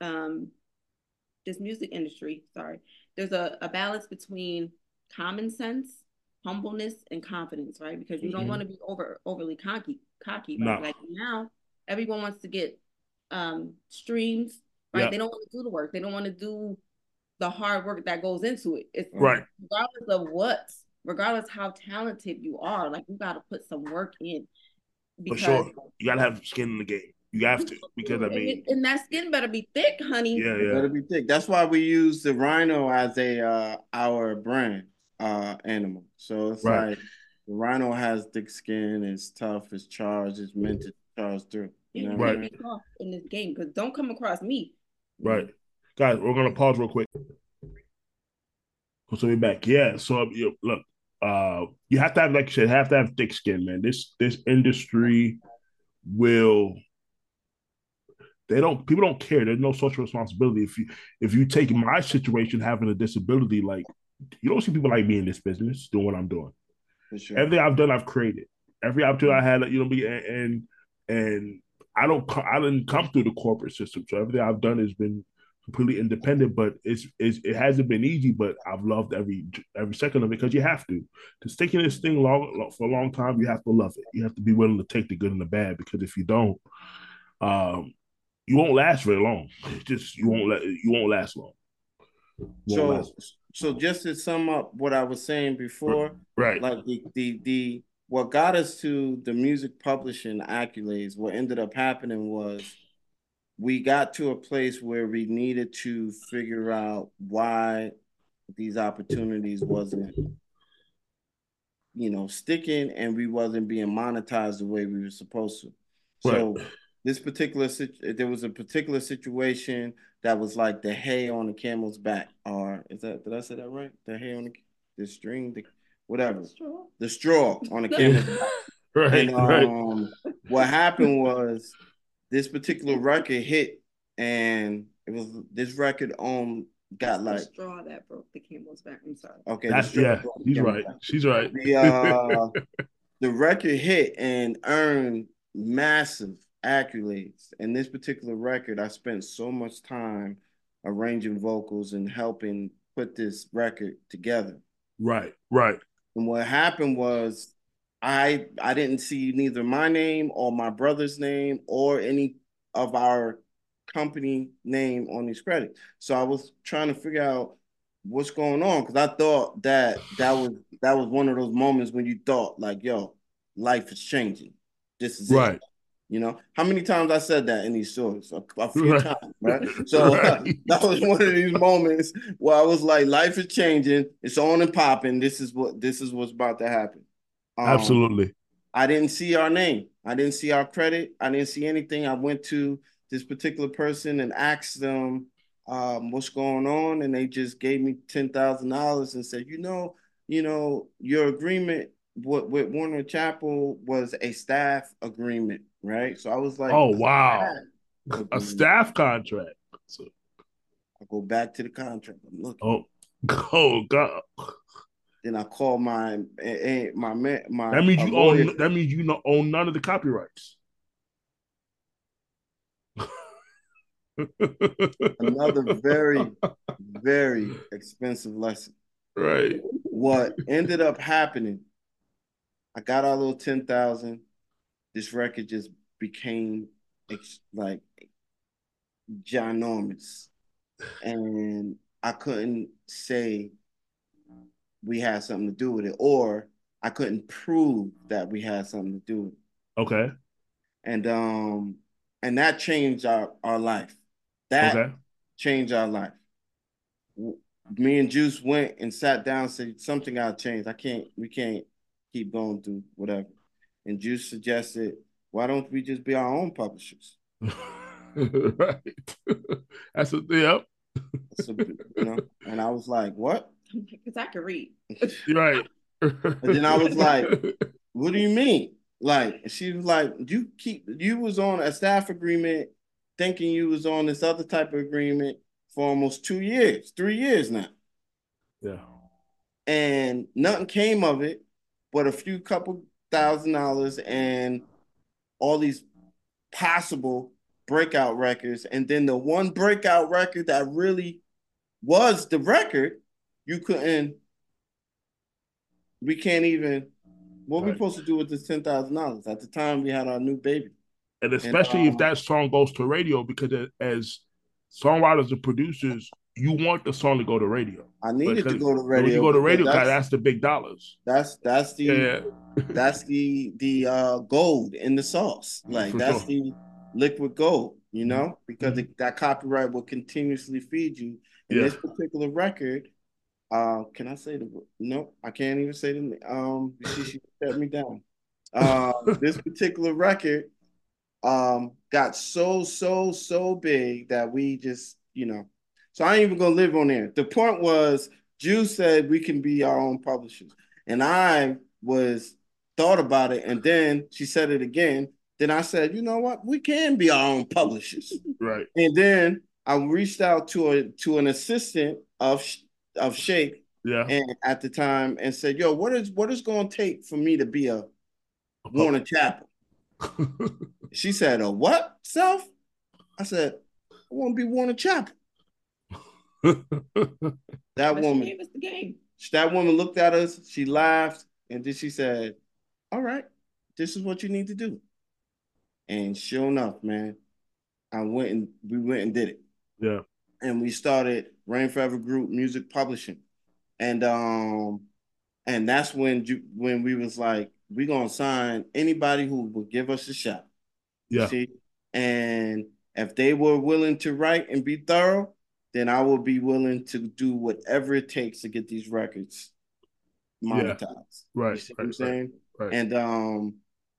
um this music industry. Sorry there's a, a balance between common sense, humbleness, and confidence, right? Because you mm-hmm. don't want to be over overly cocky, cocky. No. Like now, everyone wants to get um streams, right? Yep. They don't want to do the work. They don't want to do the hard work that goes into it. It's right. Regardless of what, regardless how talented you are, like you got to put some work in. Because, For sure, you gotta have skin in the game. You have to because I mean, and that skin better be thick, honey. Yeah, yeah, better be thick. That's why we use the rhino as a uh, our brand uh, animal. So it's right. like the rhino has thick skin, it's tough, it's charged, it's meant to charge through. You know right. in this game because don't come across me. Right, guys. We're gonna pause real quick. So we're back. Yeah. So you look, uh, you have to have like you said, have to have thick skin, man. This this industry will they don't people don't care. There's no social responsibility. If you if you take my situation having a disability, like you don't see people like me in this business doing what I'm doing. Sure. Everything I've done, I've created. Every opportunity I had, you know, me and, and and I don't I didn't come through the corporate system. So everything I've done has been completely independent, but it's, it's it hasn't been easy. But I've loved every every second of it because you have to. To stick in this thing long for a long time, you have to love it. You have to be willing to take the good and the bad because if you don't, um, you won't last very long. just you won't let you won't last long. Won't so last. so just to sum up what I was saying before, right? Like the the the what got us to the music publishing accolades, what ended up happening was we got to a place where we needed to figure out why these opportunities wasn't you know sticking and we wasn't being monetized the way we were supposed to. Right. So this particular there was a particular situation that was like the hay on the camel's back, or is that did I say that right? The hay on the the string, the whatever, straw. the straw on the camel's back. right, and, um, right. What happened was this particular record hit, and it was this record um got like the straw that broke the camel's back. I'm sorry. okay. That's the yeah. stripper broke She's the right. camera. She's right. The uh, the record hit and earned massive accolades. And this particular record, I spent so much time arranging vocals and helping put this record together. right. Right. And what happened was I I didn't see neither my name or my brother's name or any of our company name on these credits. So I was trying to figure out what's going on because I thought that that was that was one of those moments when you thought like, yo, life is changing. This is Right. it. You know, how many times I said that in these stories? A, a few Right. times, right? So Right. that was one of these moments where I was like, life is changing. It's on and popping. This is what this is what's about to happen. Um, Absolutely. I didn't see our name. I didn't see our credit. I didn't see anything. I went to this particular person and asked them um, what's going on, and they just gave me ten thousand dollars and said, you know, you know, your agreement with, with Warner Chappell was a staff agreement, right? So I was like, Oh wow. A staff contract. So, I go back to the contract. I'm looking. oh, oh God. Then I call my eh, eh, my man my That means you lawyer. own. That means you own none of the copyrights. another very very expensive lesson. right. What ended up happening? I got our little ten thousand. This record just became like ginormous, and I couldn't say we had something to do with it, or I couldn't prove that we had something to do with it. Okay. and um and that changed our our life that Okay. changed our life me and juice went and sat down and said something gotta change i can't we can't keep going through whatever and juice suggested why don't we just be our own publishers right. That's a yep. so, you know and i was like what Because I could read. Right. And then I was like, what do you mean like and she was like you keep you was on a staff agreement thinking you was on this other type of agreement for almost two years three years now yeah. and nothing came of it but a few couple thousand dollars and all these possible breakout records. And then the one breakout record that really was the record you couldn't we can't even what we Right. supposed to do with this ten thousand dollars? At the time we had our new baby. And especially if um, that song goes to radio, because as songwriters and producers, you want the song to go to radio. i needed to go to radio. When you go to radio, that's, that's the big dollars. that's that's the Yeah. that's the the uh gold in the sauce like For that's sure. the liquid gold you know because it, that copyright will continuously feed you in Yeah. this particular record uh can i say the no i can't even say the um she, she shut me down uh this particular record um got so so so big that we just you know so i ain't even gonna live on there the point was Juice said we can be our own publishers and i was thought about it and then she said it again then i said you know what we can be our own publishers Right. and then i reached out to a to an assistant of of shake Yeah. and at the time and said yo what is what is going to take for me to be a warner chappell she said, "A what, self?" I said, "I want to be Warner Chappell." That woman, gave us the game. that woman looked at us. She laughed, and then she said, "All right, this is what you need to do." And sure enough, man, I went and we went and did it, yeah. and we started Rain Forever Group Music Publishing, and um, and that's when you when we was like, we gonna sign anybody who will give us a shot. Yeah. See? And if they were willing to write and be thorough, then I will be willing to do whatever it takes to get these records monetized. Right. You see what I'm right, saying? right. And um,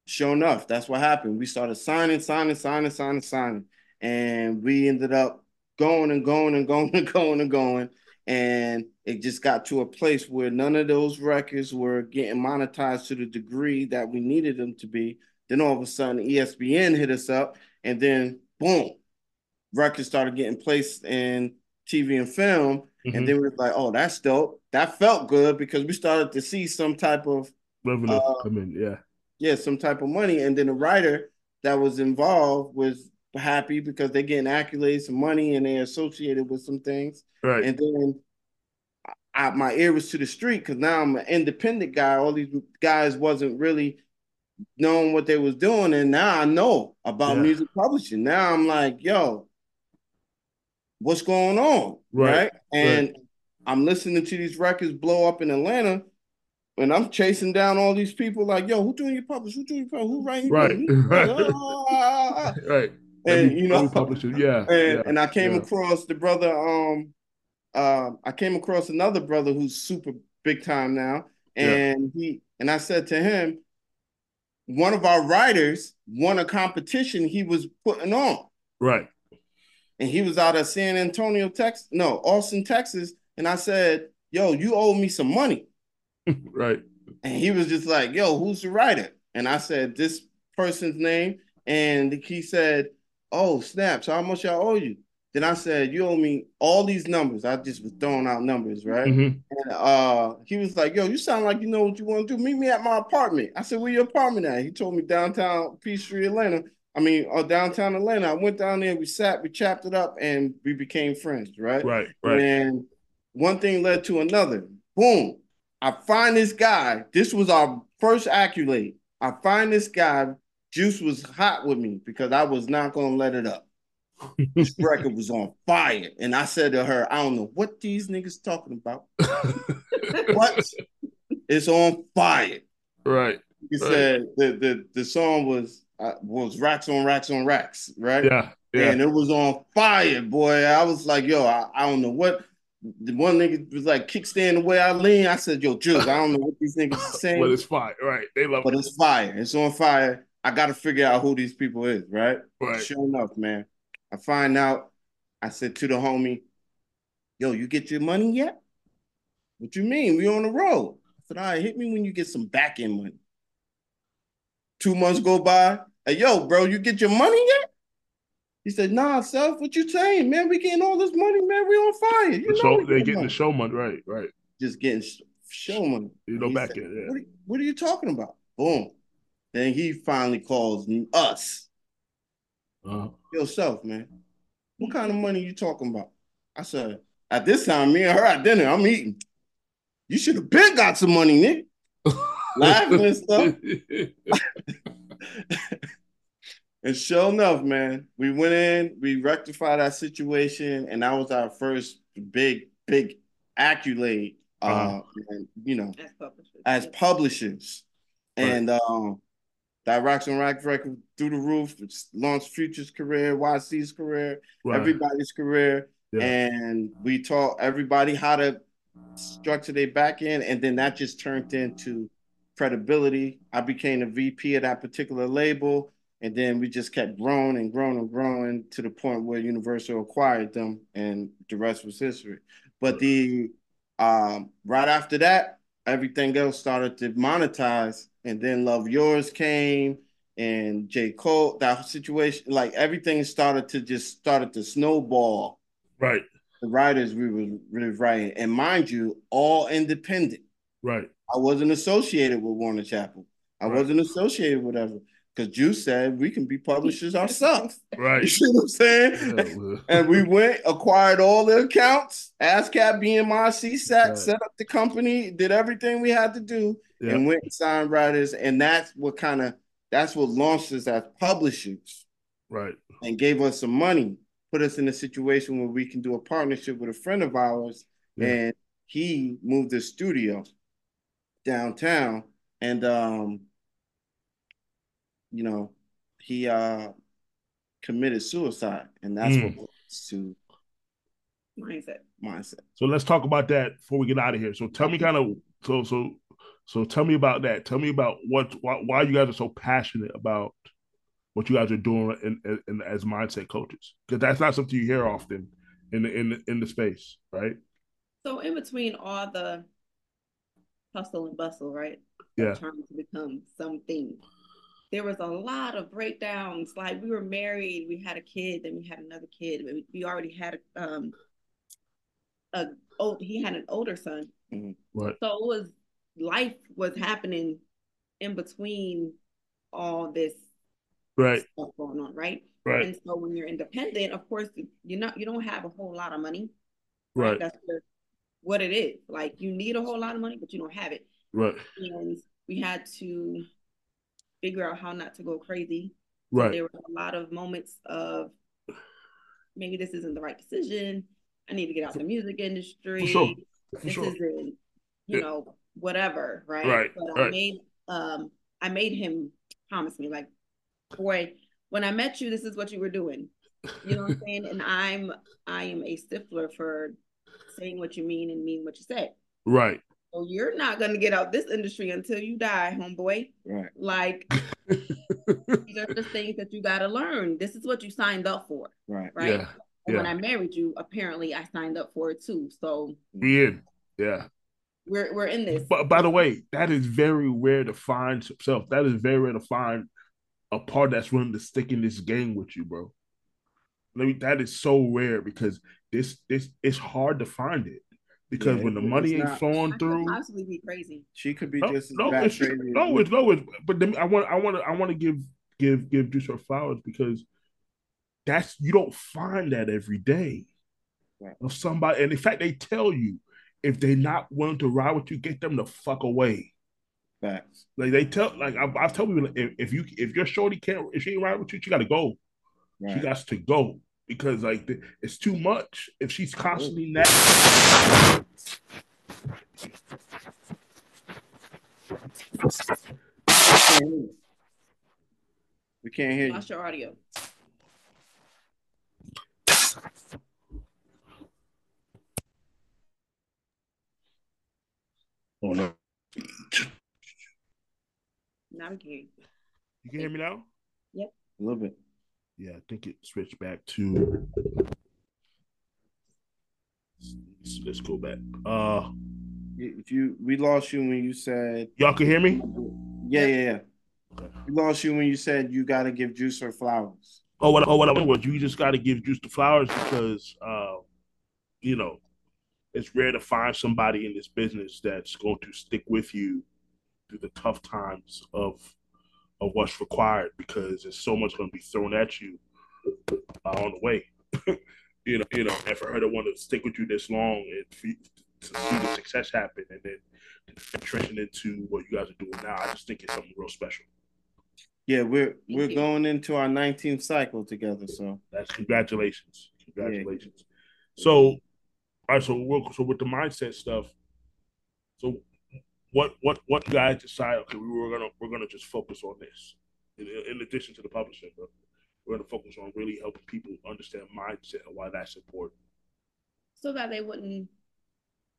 sure enough, that's what happened. We started signing, signing, signing, signing, signing. And we ended up going and going and going and going and going. And it just got to a place where none of those records were getting monetized to the degree that we needed them to be. Then all of a sudden, ESPN hit us up, and then boom, records started getting placed in TV and film, Mhm. and were like, "Oh, that's dope." That felt good because we started to see some type of Revenue uh, come in. Yeah. yeah, some type of money, and then the writer that was involved was happy because they're getting accolades, and money, and they're associated with some things. Right. And then I, my ear was to the street because now I'm an independent guy. All these guys wasn't really knowing what they was doing, and now I know about Yeah. music publishing. Now I'm like, yo, what's going on, Right, right? And I'm listening to these records blow up in Atlanta. And I'm chasing down all these people, like, yo, who doing your publish? Who doing your publish? Who writing? your Right, right. Ah. right. And you know, me publish it. Yeah. and, yeah. and I came yeah. across the brother. Um, uh, I came across another brother who's super big time now, Yeah. and he and I said to him, one of our writers won a competition he was putting on, Right. And he was out of San Antonio, Texas, no, Austin, Texas, and I said, "Yo, you owe me some money," Right. and he was just like, "Yo, who's the writer?" And I said, "This person's name," and he said, "Oh, snap! So how much I owe you?" Then I said, "You owe me all these numbers." I just was throwing out numbers, right? Mhm. And uh, he was like, "Yo, you sound like you know what you want to do. Meet me at my apartment." I said, "Where your apartment at?" He told me downtown Peachtree, Atlanta. I mean, uh, downtown Atlanta. I went down there. We sat, we chopped it up, and we became friends, right? Right. Right. And one thing led to another. Boom! I find this guy. This was our first accolade. I find this guy. Juice was hot with me because I was not gonna let it up. This record was on fire, and I said to her, "I don't know what these niggas talking about." What? it's on fire. right. He Right. said the, the the song was was racks on racks on racks, right? Yeah. Yeah. And it was on fire, boy. I was like, yo, I, I don't know what. The one nigga was like kickstand the way I lean. I said, yo, Jules, I don't know what these niggas are saying, But it's fire, Right. They love but it. But it's fire. It's on fire. I got to figure out who these people is, right? Right. Sure enough, man. I find out. I said to the homie, yo, you get your money yet? What you mean? We on the road. I said, all right, hit me when you get some back end money. Two months go by. Hey, yo, bro, you get your money yet? He said, nah, self, what you saying, man? We getting all this money, man. We on fire. You The know show, we they're getting money. the show money. Right. Right. Just getting show money. You know, back said, in. Yeah. What, are, what are you talking about? Boom. Then he finally calls us. Uh, Yourself, man. What kind of money you talking about? I said, at this time, me and her at dinner, I'm eating. You should have been got some money, nigga. Laughing and stuff. And sure enough, man, we went in, we rectified our situation, and that was our first big, big accolade. Uh, Uh-huh. and, you know, As publishers. as publishers. Right. And um, that Racks on Racks record through the roof, it's launched Future's career, YC's career, right. everybody's career. Yeah. And we taught everybody how to structure their back end. And then that just turned into credibility. I became a VP at that particular label. And then we just kept growing and growing and growing to the point where Universal acquired them, and the rest was history. But the um, right after that, everything else started to monetize, and then Love Yourz came, and J Cole. That situation, like everything started to just started to snowball. Right. The writers we were really writing, and mind you, all independent. Right. I wasn't associated with Warner Chappell. I Right. wasn't associated with whatever. Because Juice said we can be publishers ourselves. Right. You Right. see what I'm saying? Yeah, And we went, acquired all the accounts, ASCAP, BMRC, sat, Right. set up the company, did everything we had to do, Yeah. and went and signed writers. And that's what kind of that's what launched us as publishers Right. and gave us some money, put us in a situation where we can do a partnership with a friend of ours. Yeah. And he moved the studio downtown. And um, you know, he uh committed suicide. And that's Mm. what brought to mindset. mindset. So let's talk about that before we get out of here. So tell me kind of so so so tell me about that. Tell me about what why, why you guys are so passionate about what you guys are doing in, in, in as mindset coaches because that's not something you hear often in the in the, in the space, right? So in between all the hustle and bustle, right? Yeah. Trying to become something. There was a lot of breakdowns. Like we were married, we had a kid, then we had another kid. We, we already had a um a old he had an older son. Mhm. Right. So it was life was happening in between all this Right. stuff going on, right? Right. And so when you're independent, of course, you're not you don't have a whole lot of money. Right. That's just what it is. Like you need a whole lot of money, but you don't have it. Right. And we had to figure out how not to go crazy. Right. There were a lot of moments of maybe this isn't the right decision. I need to get out the music industry. For sure. For This sure. isn't, you Yeah. know, whatever, right? Right, But I made um I made him promise me, like, boy, when I met you, this is what you were doing. You know what I'm saying? And I'm I am a stickler for saying what you mean and mean what you say. Right. So you're not gonna get out this industry until you die, homeboy. Right. Like these are the things that you gotta learn. This is what you signed up for, Right. right? Yeah. And when. I married you, apparently I signed up for it too. So We in. Yeah. we're we're in this. But by the way, that is very rare to find self. That is very rare to find a part that's willing to stick in this game with you, bro. Let me, that is so rare because this this it's hard to find it because Yeah, when the money ain't not- flowing I could through, possibly be crazy. She could be no, just no, bad it's, crazy. as no, it's no, it's, but then I want I want to I want to give give give Juice her flowers because that's you don't find that every day Right. of somebody, and in fact, they tell you if they're not willing to ride with you, get them the fuck away. Facts. Like they tell, like I, I tell people, if, if you if your shorty can't, if she ain't ride with you, she got to go. She Right. got to go because like the, it's too much. If she's oh. constantly that, Can't. We can't hear you. Lost your audio. oh no, Now we can hear you. you can hear me now. Yep. A little bit. Yeah, I think it switched back to. Let's, let's go back. Uh, If you, we lost you when you said, y'all can hear me? yeah, yeah, yeah. Okay. We lost you when you said you got to give Juice or flowers. Oh, what? Oh, what I meant was you just got to give Juice the flowers because, uh, you know, it's rare to find somebody in this business that's going to stick with you through the tough times of of what's required because there's so much going to be thrown at you uh, on the way. you know, you know, and for her to want to stick with you this long and for you to see the success happen and then transition into what you guys are doing now, I just think it's something real special. Yeah, we're we're going into our 19th cycle together. So That's congratulations, congratulations. So, all right, so we'll, so with the mindset stuff, so what what what guys decide? Okay, we were gonna we're gonna just focus on this, in, in addition to the publishing, but we're gonna focus on really helping people understand mindset and why that's important. So that they wouldn't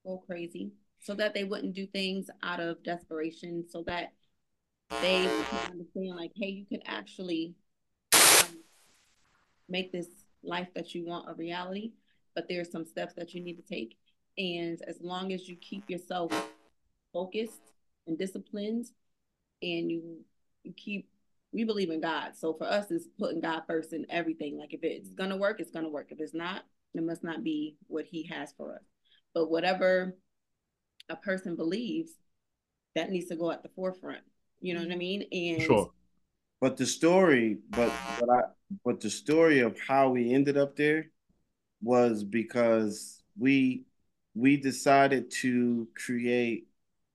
go crazy. So that they wouldn't do things out of desperation. So that they can understand, like, hey, you can actually um, make this life that you want a reality, but there's some steps that you need to take. And as long as you keep yourself focused and disciplined, and you you keep, we believe in God. So for us, it's putting God first in everything. Like if it's gonna work, it's gonna work. If it's not, it must not be what He has for us. But whatever a person believes, that needs to go at the forefront. You know what I mean? And Sure. But the story, but but I but the story of how we ended up there was because we we decided to create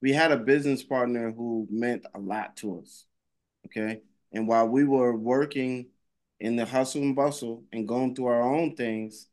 we had a business partner who meant a lot to us. Okay. And while we were working in the hustle and bustle and going through our own things,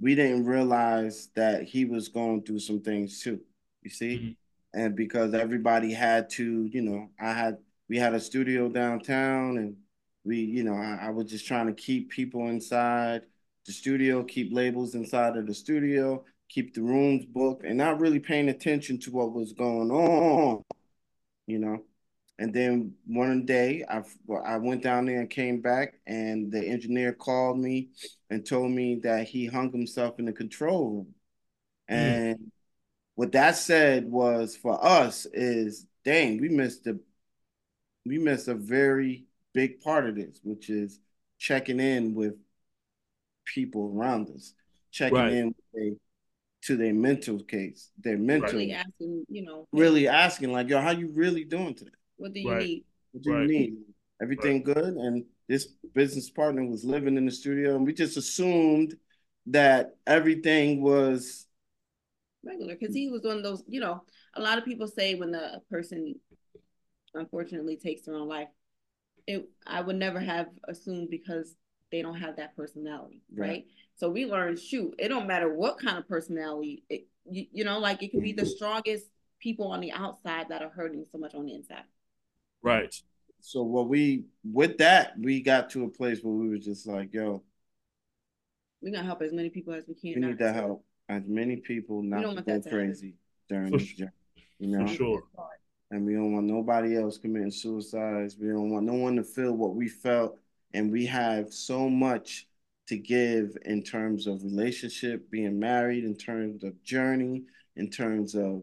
we didn't realize that he was going through some things too. You see? Mhm. And because everybody had to, you know, I had we had a studio downtown and we, you know, I, I was just trying to keep people inside the studio, keep labels inside of the studio, keep the rooms booked, and not really paying attention to what was going on, you know. And then one day I, I went down there and came back, and the engineer called me and told me that he hung himself in the control room. Hmm. And what that said was for us is, dang, we missed a we missed a very big part of this, which is checking in with people around us, checking Right. in with a to their mental case, their mental. Really asking, you know. Really asking, like, yo, how you really doing today? What do you Right. need? What do Right. you need? Everything good? And this business partner was living in the studio, and we just assumed that everything was regular because he was one of those you know a lot of people say when a person unfortunately takes their own life it i would never have assumed because they don't have that personality right, Right. So we learned shoot it don't matter what kind of personality it, you, you know like it can be the mm-hmm. strongest people on the outside that are hurting so much on the inside Right. so what we with that we got to a place where we were just like, yo, we're gonna help as many people as we can we need to help as many people not don't to go that to happen. crazy during For this journey. You know, For sure. and we don't want nobody else committing suicides. We don't want no one to feel what we felt, and we have so much to give in terms of relationship, being married, in terms of journey, in terms of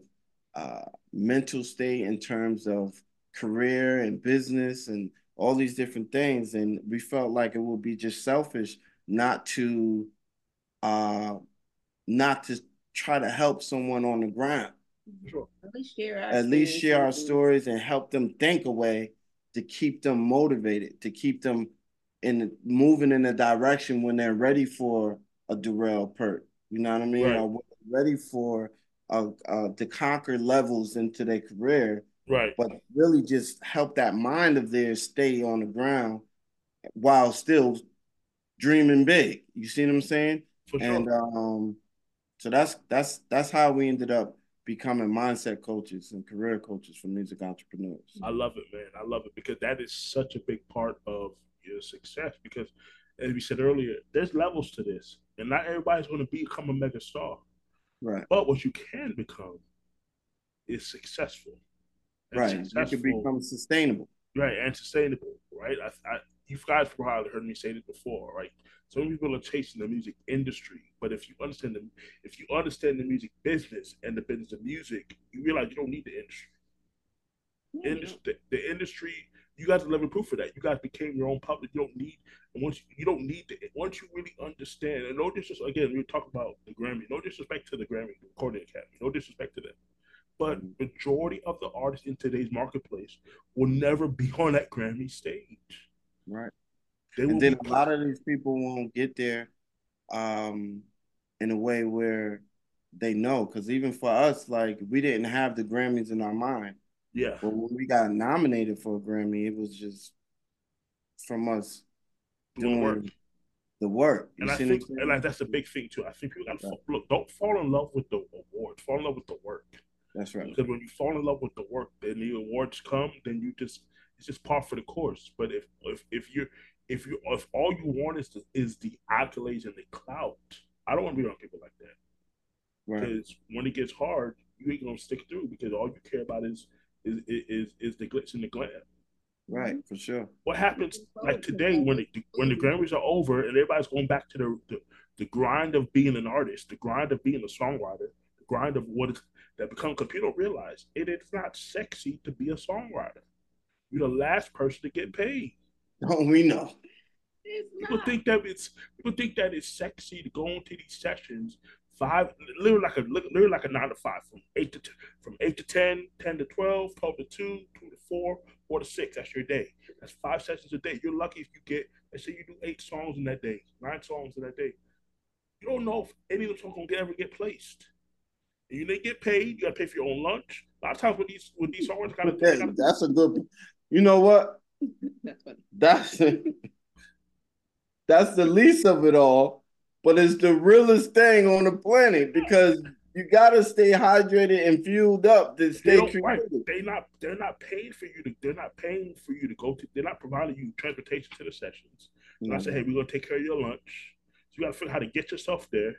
uh, mental state, in terms of career and business, and all these different things. And we felt like it would be just selfish not to, uh, not to try to help someone on the ground Sure. at least share our at least share our stories and help them think a way to keep them motivated, to keep them in moving in a direction when they're ready for a Durell Peart. You know what I mean? Right. Ready for uh, uh, to conquer levels into their career, Right. but really just help that mind of theirs stay on the ground while still dreaming big. You see what I'm saying? For sure. And um, so that's that's that's how we ended up becoming mindset coaches and career coaches for music entrepreneurs. I love it, man. I love it because that is such a big part of your success. Because, as we said earlier, there's levels to this, and not everybody's going to become a mega star. Right, But what you can become is successful. And right. You can become sustainable. right and sustainable. Right. I, I, you guys probably heard me say this before. Right. Some people are chasing the music industry, but if you understand the if you understand the music business and the business of music, you realize you don't need the industry. Yeah, industry, the, the industry, you guys are living proof of that. You guys became your own public. You don't need, and once you, you don't need to, once you really understand, and no disrespect, again, we talk about the Grammy, no disrespect to the Grammy Recording Academy, no disrespect to them. But majority of the artists in today's marketplace will never be on that Grammy stage. Right. And then be a lot of these people won't get there um in a way where they know. Cause even for us, like we didn't have the Grammys in our mind. Yeah, But when we got nominated for a Grammy, it was just from us doing work. the work. You And I think, and? I, that's a big thing too. I think people got to Right. look. Don't fall in love with the awards. Fall in love with the work. That's right. Because when you fall in love with the work, then the awards come. Then you just it's just par for the course. But if if if you're if you if all you want is the, is the accolades and the clout, I don't want to be around people like that. Right. Because when it gets hard, you ain't gonna stick through because all you care about is is is is the glitz and the glam. Right, for sure. What happens like today when the when the Grammys are over and everybody's going back to the, the the grind of being an artist, the grind of being a songwriter, the grind of what is that become because people don't realize it is not sexy to be a songwriter. You're the last person to get paid. Oh, we know. It's People not. think that it's people think that it's sexy to go into these sessions five literally like a literally like a nine to five from eight to from eight to 10, 10 to 12, 12 to 2, 2 to 4, 4 to 6. That's your day. That's five sessions a day. You're lucky if you get let's say you do eight songs in that day, nine songs in that day. You don't know if any of them songs gonna ever get placed. And you didn't get paid, you gotta pay for your own lunch. A lot of times with these with these songs gotta, That- gotta that's a good. You know what? That's funny. That's that's the least of it all, but it's the realest thing on the planet because you gotta stay hydrated and fueled up to They stay don't, right. They not they're not paying for you to they're not paying for you to go to they're not providing you transportation to the sessions. So I said, mm-hmm. hey, we're gonna take care of your lunch. So you gotta figure out how to get yourself there,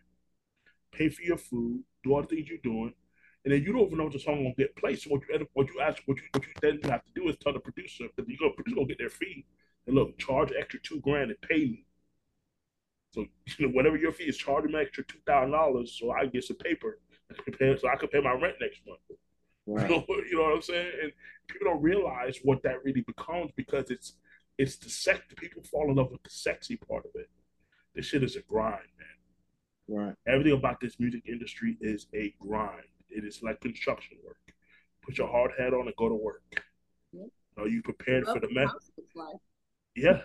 pay for your food, do all the things you're doing, and then you don't even know if the song gonna get played. So what you end up- what you ask what you what you then have to do is tell the producer that you go producer gonna get their fee and look, charge extra two grand and pay me. So you know, whatever your fee is, charge them extra two thousand dollars so I can get some paper I can pay, so I can pay my rent next month. Right. You know, you know what I'm saying? And people don't realize what that really becomes because it's it's the sex. People fall in love with the sexy part of it. This shit is a grind, man. Right. Everything about this music industry is a grind. It is like construction work. Put your hard hat on and go to work. Yep. Are you prepared for the men? House looks like. Yeah.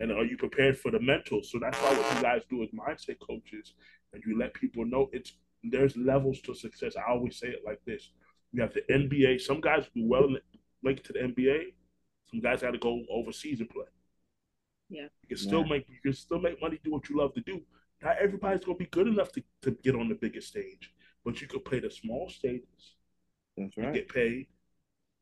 And are you prepared for the mental? So that's why what you guys do as mindset coaches, and you let people know it's there's levels to success. I always say it like this: you have the NBA. Some guys do well in the, make it to the NBA. Some guys got to go overseas and play. Yeah. You can still Yeah. make you can still make money, do what you love to do. Not everybody's gonna be good enough to, to get on the biggest stage, but you could play the small stages That's and right. get paid.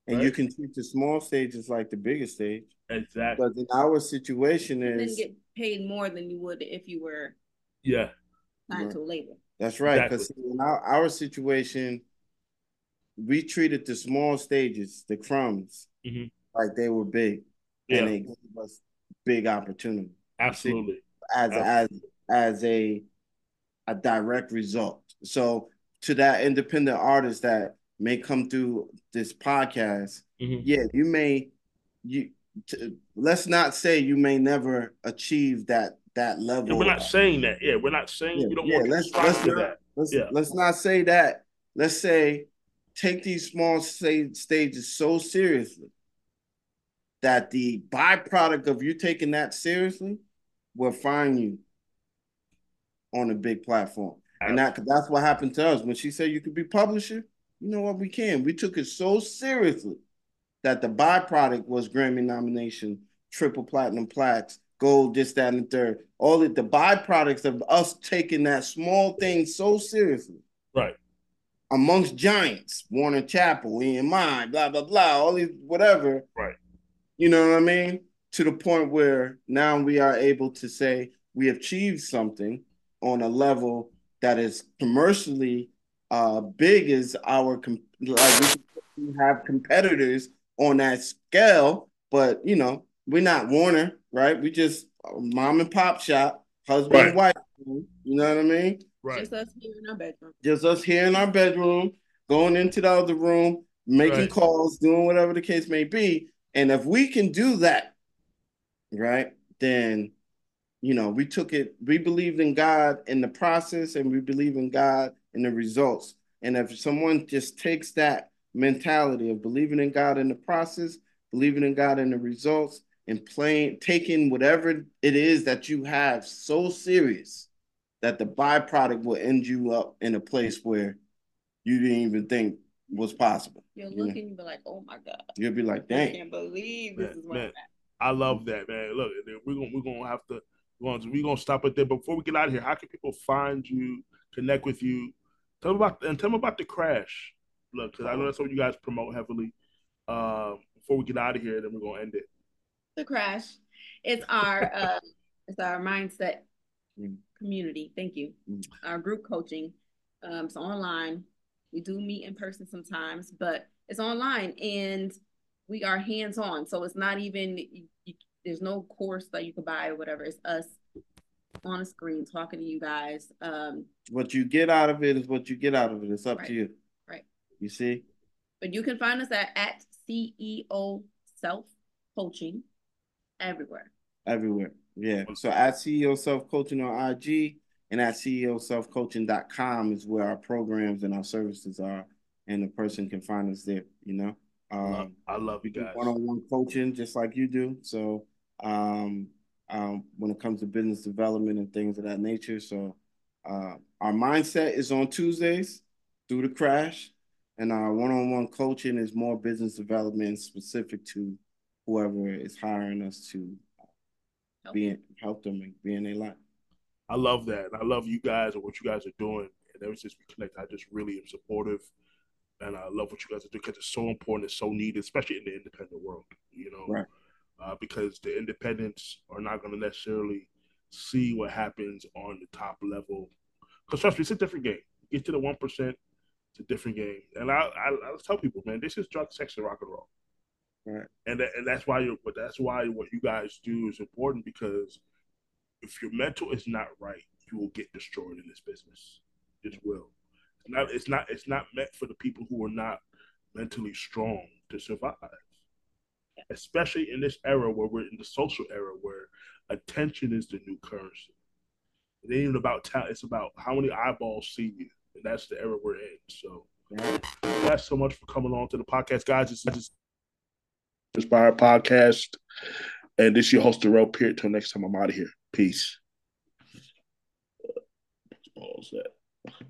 and right. you can treat the small stages like the biggest stage. Exactly. But in our situation And then is get paid more than you would if you were Yeah. signed Right. to a label. that's right. Because in our, our situation, we treated the small stages, the crumbs, Mhm. like they were big, Yeah. and they gave us big opportunity Absolutely. as as as a a direct result. So to that independent artist that may come through this podcast, Mhm. yeah, you may you t- let's not say you may never achieve that that level. And we're not saying that. Yeah, we're not saying Yeah, we don't yeah, want let's- to let's not- that. Let's Yeah. let's not say that. Let's say take these small stages so seriously that the byproduct of you taking that seriously will find you on a big platform. And that that's what happened to us. When she said you could be publisher, you know what we can. We took it so seriously that the byproduct was Grammy nomination, triple platinum plaques, gold, this, that, and the third. All the, the byproducts of us taking that small thing so seriously Right. amongst giants, Warner Chappell, EMI, blah, blah, blah, all these whatever. Right. You know what I mean? To the point where now we are able to say we achieved something on a level that is commercially uh big as our com- like we have competitors on that scale, but you know, we're not Warner, right? We just mom and pop shop, husband Right. and wife. You know what I mean? Right. Just us here in our bedroom. just us here in our bedroom, going into the other room, making Right. calls, doing whatever the case may be. And if we can do that, right, then you know, we took it, we believed in God in the process and we believe in God in the results. And if someone just takes that mentality of believing in God in the process, believing in God in the results, and playing, taking whatever it is that you have so serious that the byproduct will end you up in a place where you didn't even think was possible. You'll Yeah. look and you'll be like, oh my God. You'll be like, dang. I can't believe this Man, is where man. I'm at. I love that, man. Look, we're gonna we're gonna have to we're gonna, we're gonna stop it there. Before we get out of here, how can people find you, connect with you? Tell them about and tell them about the crash. Look, because I know that's what you guys promote heavily. Um, before we get out of here, then we're gonna end it. The crash. It's our uh, it's our mindset Mm. community. Thank you. Mm. Our group coaching. Um, it's online. We do meet in person sometimes, but it's online and we are hands on. So it's not even you, you, there's no course that you could buy or whatever. It's us on a screen talking to you guys. Um, What you get out of it is what you get out of it. It's up Right. to you. Right. You see? but you can find us at at CEO Self Coaching everywhere. Everywhere. Yeah. So at CEO Self Coaching on IG and at E CEOselfcoaching.com is where our programs and our services are. And the person can find us there, you know? I love, Um, I love you guys. one-on-one coaching just like you do so um, um, when it comes to business development and things of that nature so uh, our mindset is on tuesdays through the crash and our one-on-one coaching is more business development specific to whoever is hiring us to Help. be in, help them and be in their life I love that. I love you guys and what you guys are doing. And ever since we connect, I just really am supportive. And I love what you guys are doing because it's so important, it's so needed, especially in the independent world, you know, Right. uh, because the independents are not going to necessarily see what happens on the top level. Because trust me, it's a different game. Get to the 1%, it's a different game. And I, I, I tell people, man, this is drug, sex, and rock and roll. Right. And, that, and that's why you but that's why what you guys do is important because if your mental is not right, you will get destroyed in this business. It will. It's not. It's not. It's not meant for the people who are not mentally strong to survive. Especially in this era where we're in the social era where attention is the new currency. It ain't even about talent. It's about how many eyeballs see you and that's the era we're in. So thanks so much for coming on to the podcast, guys. It's just inspired podcast, and this is your host Durell Peart. Till next time, I'm out of here. Peace. Balls that.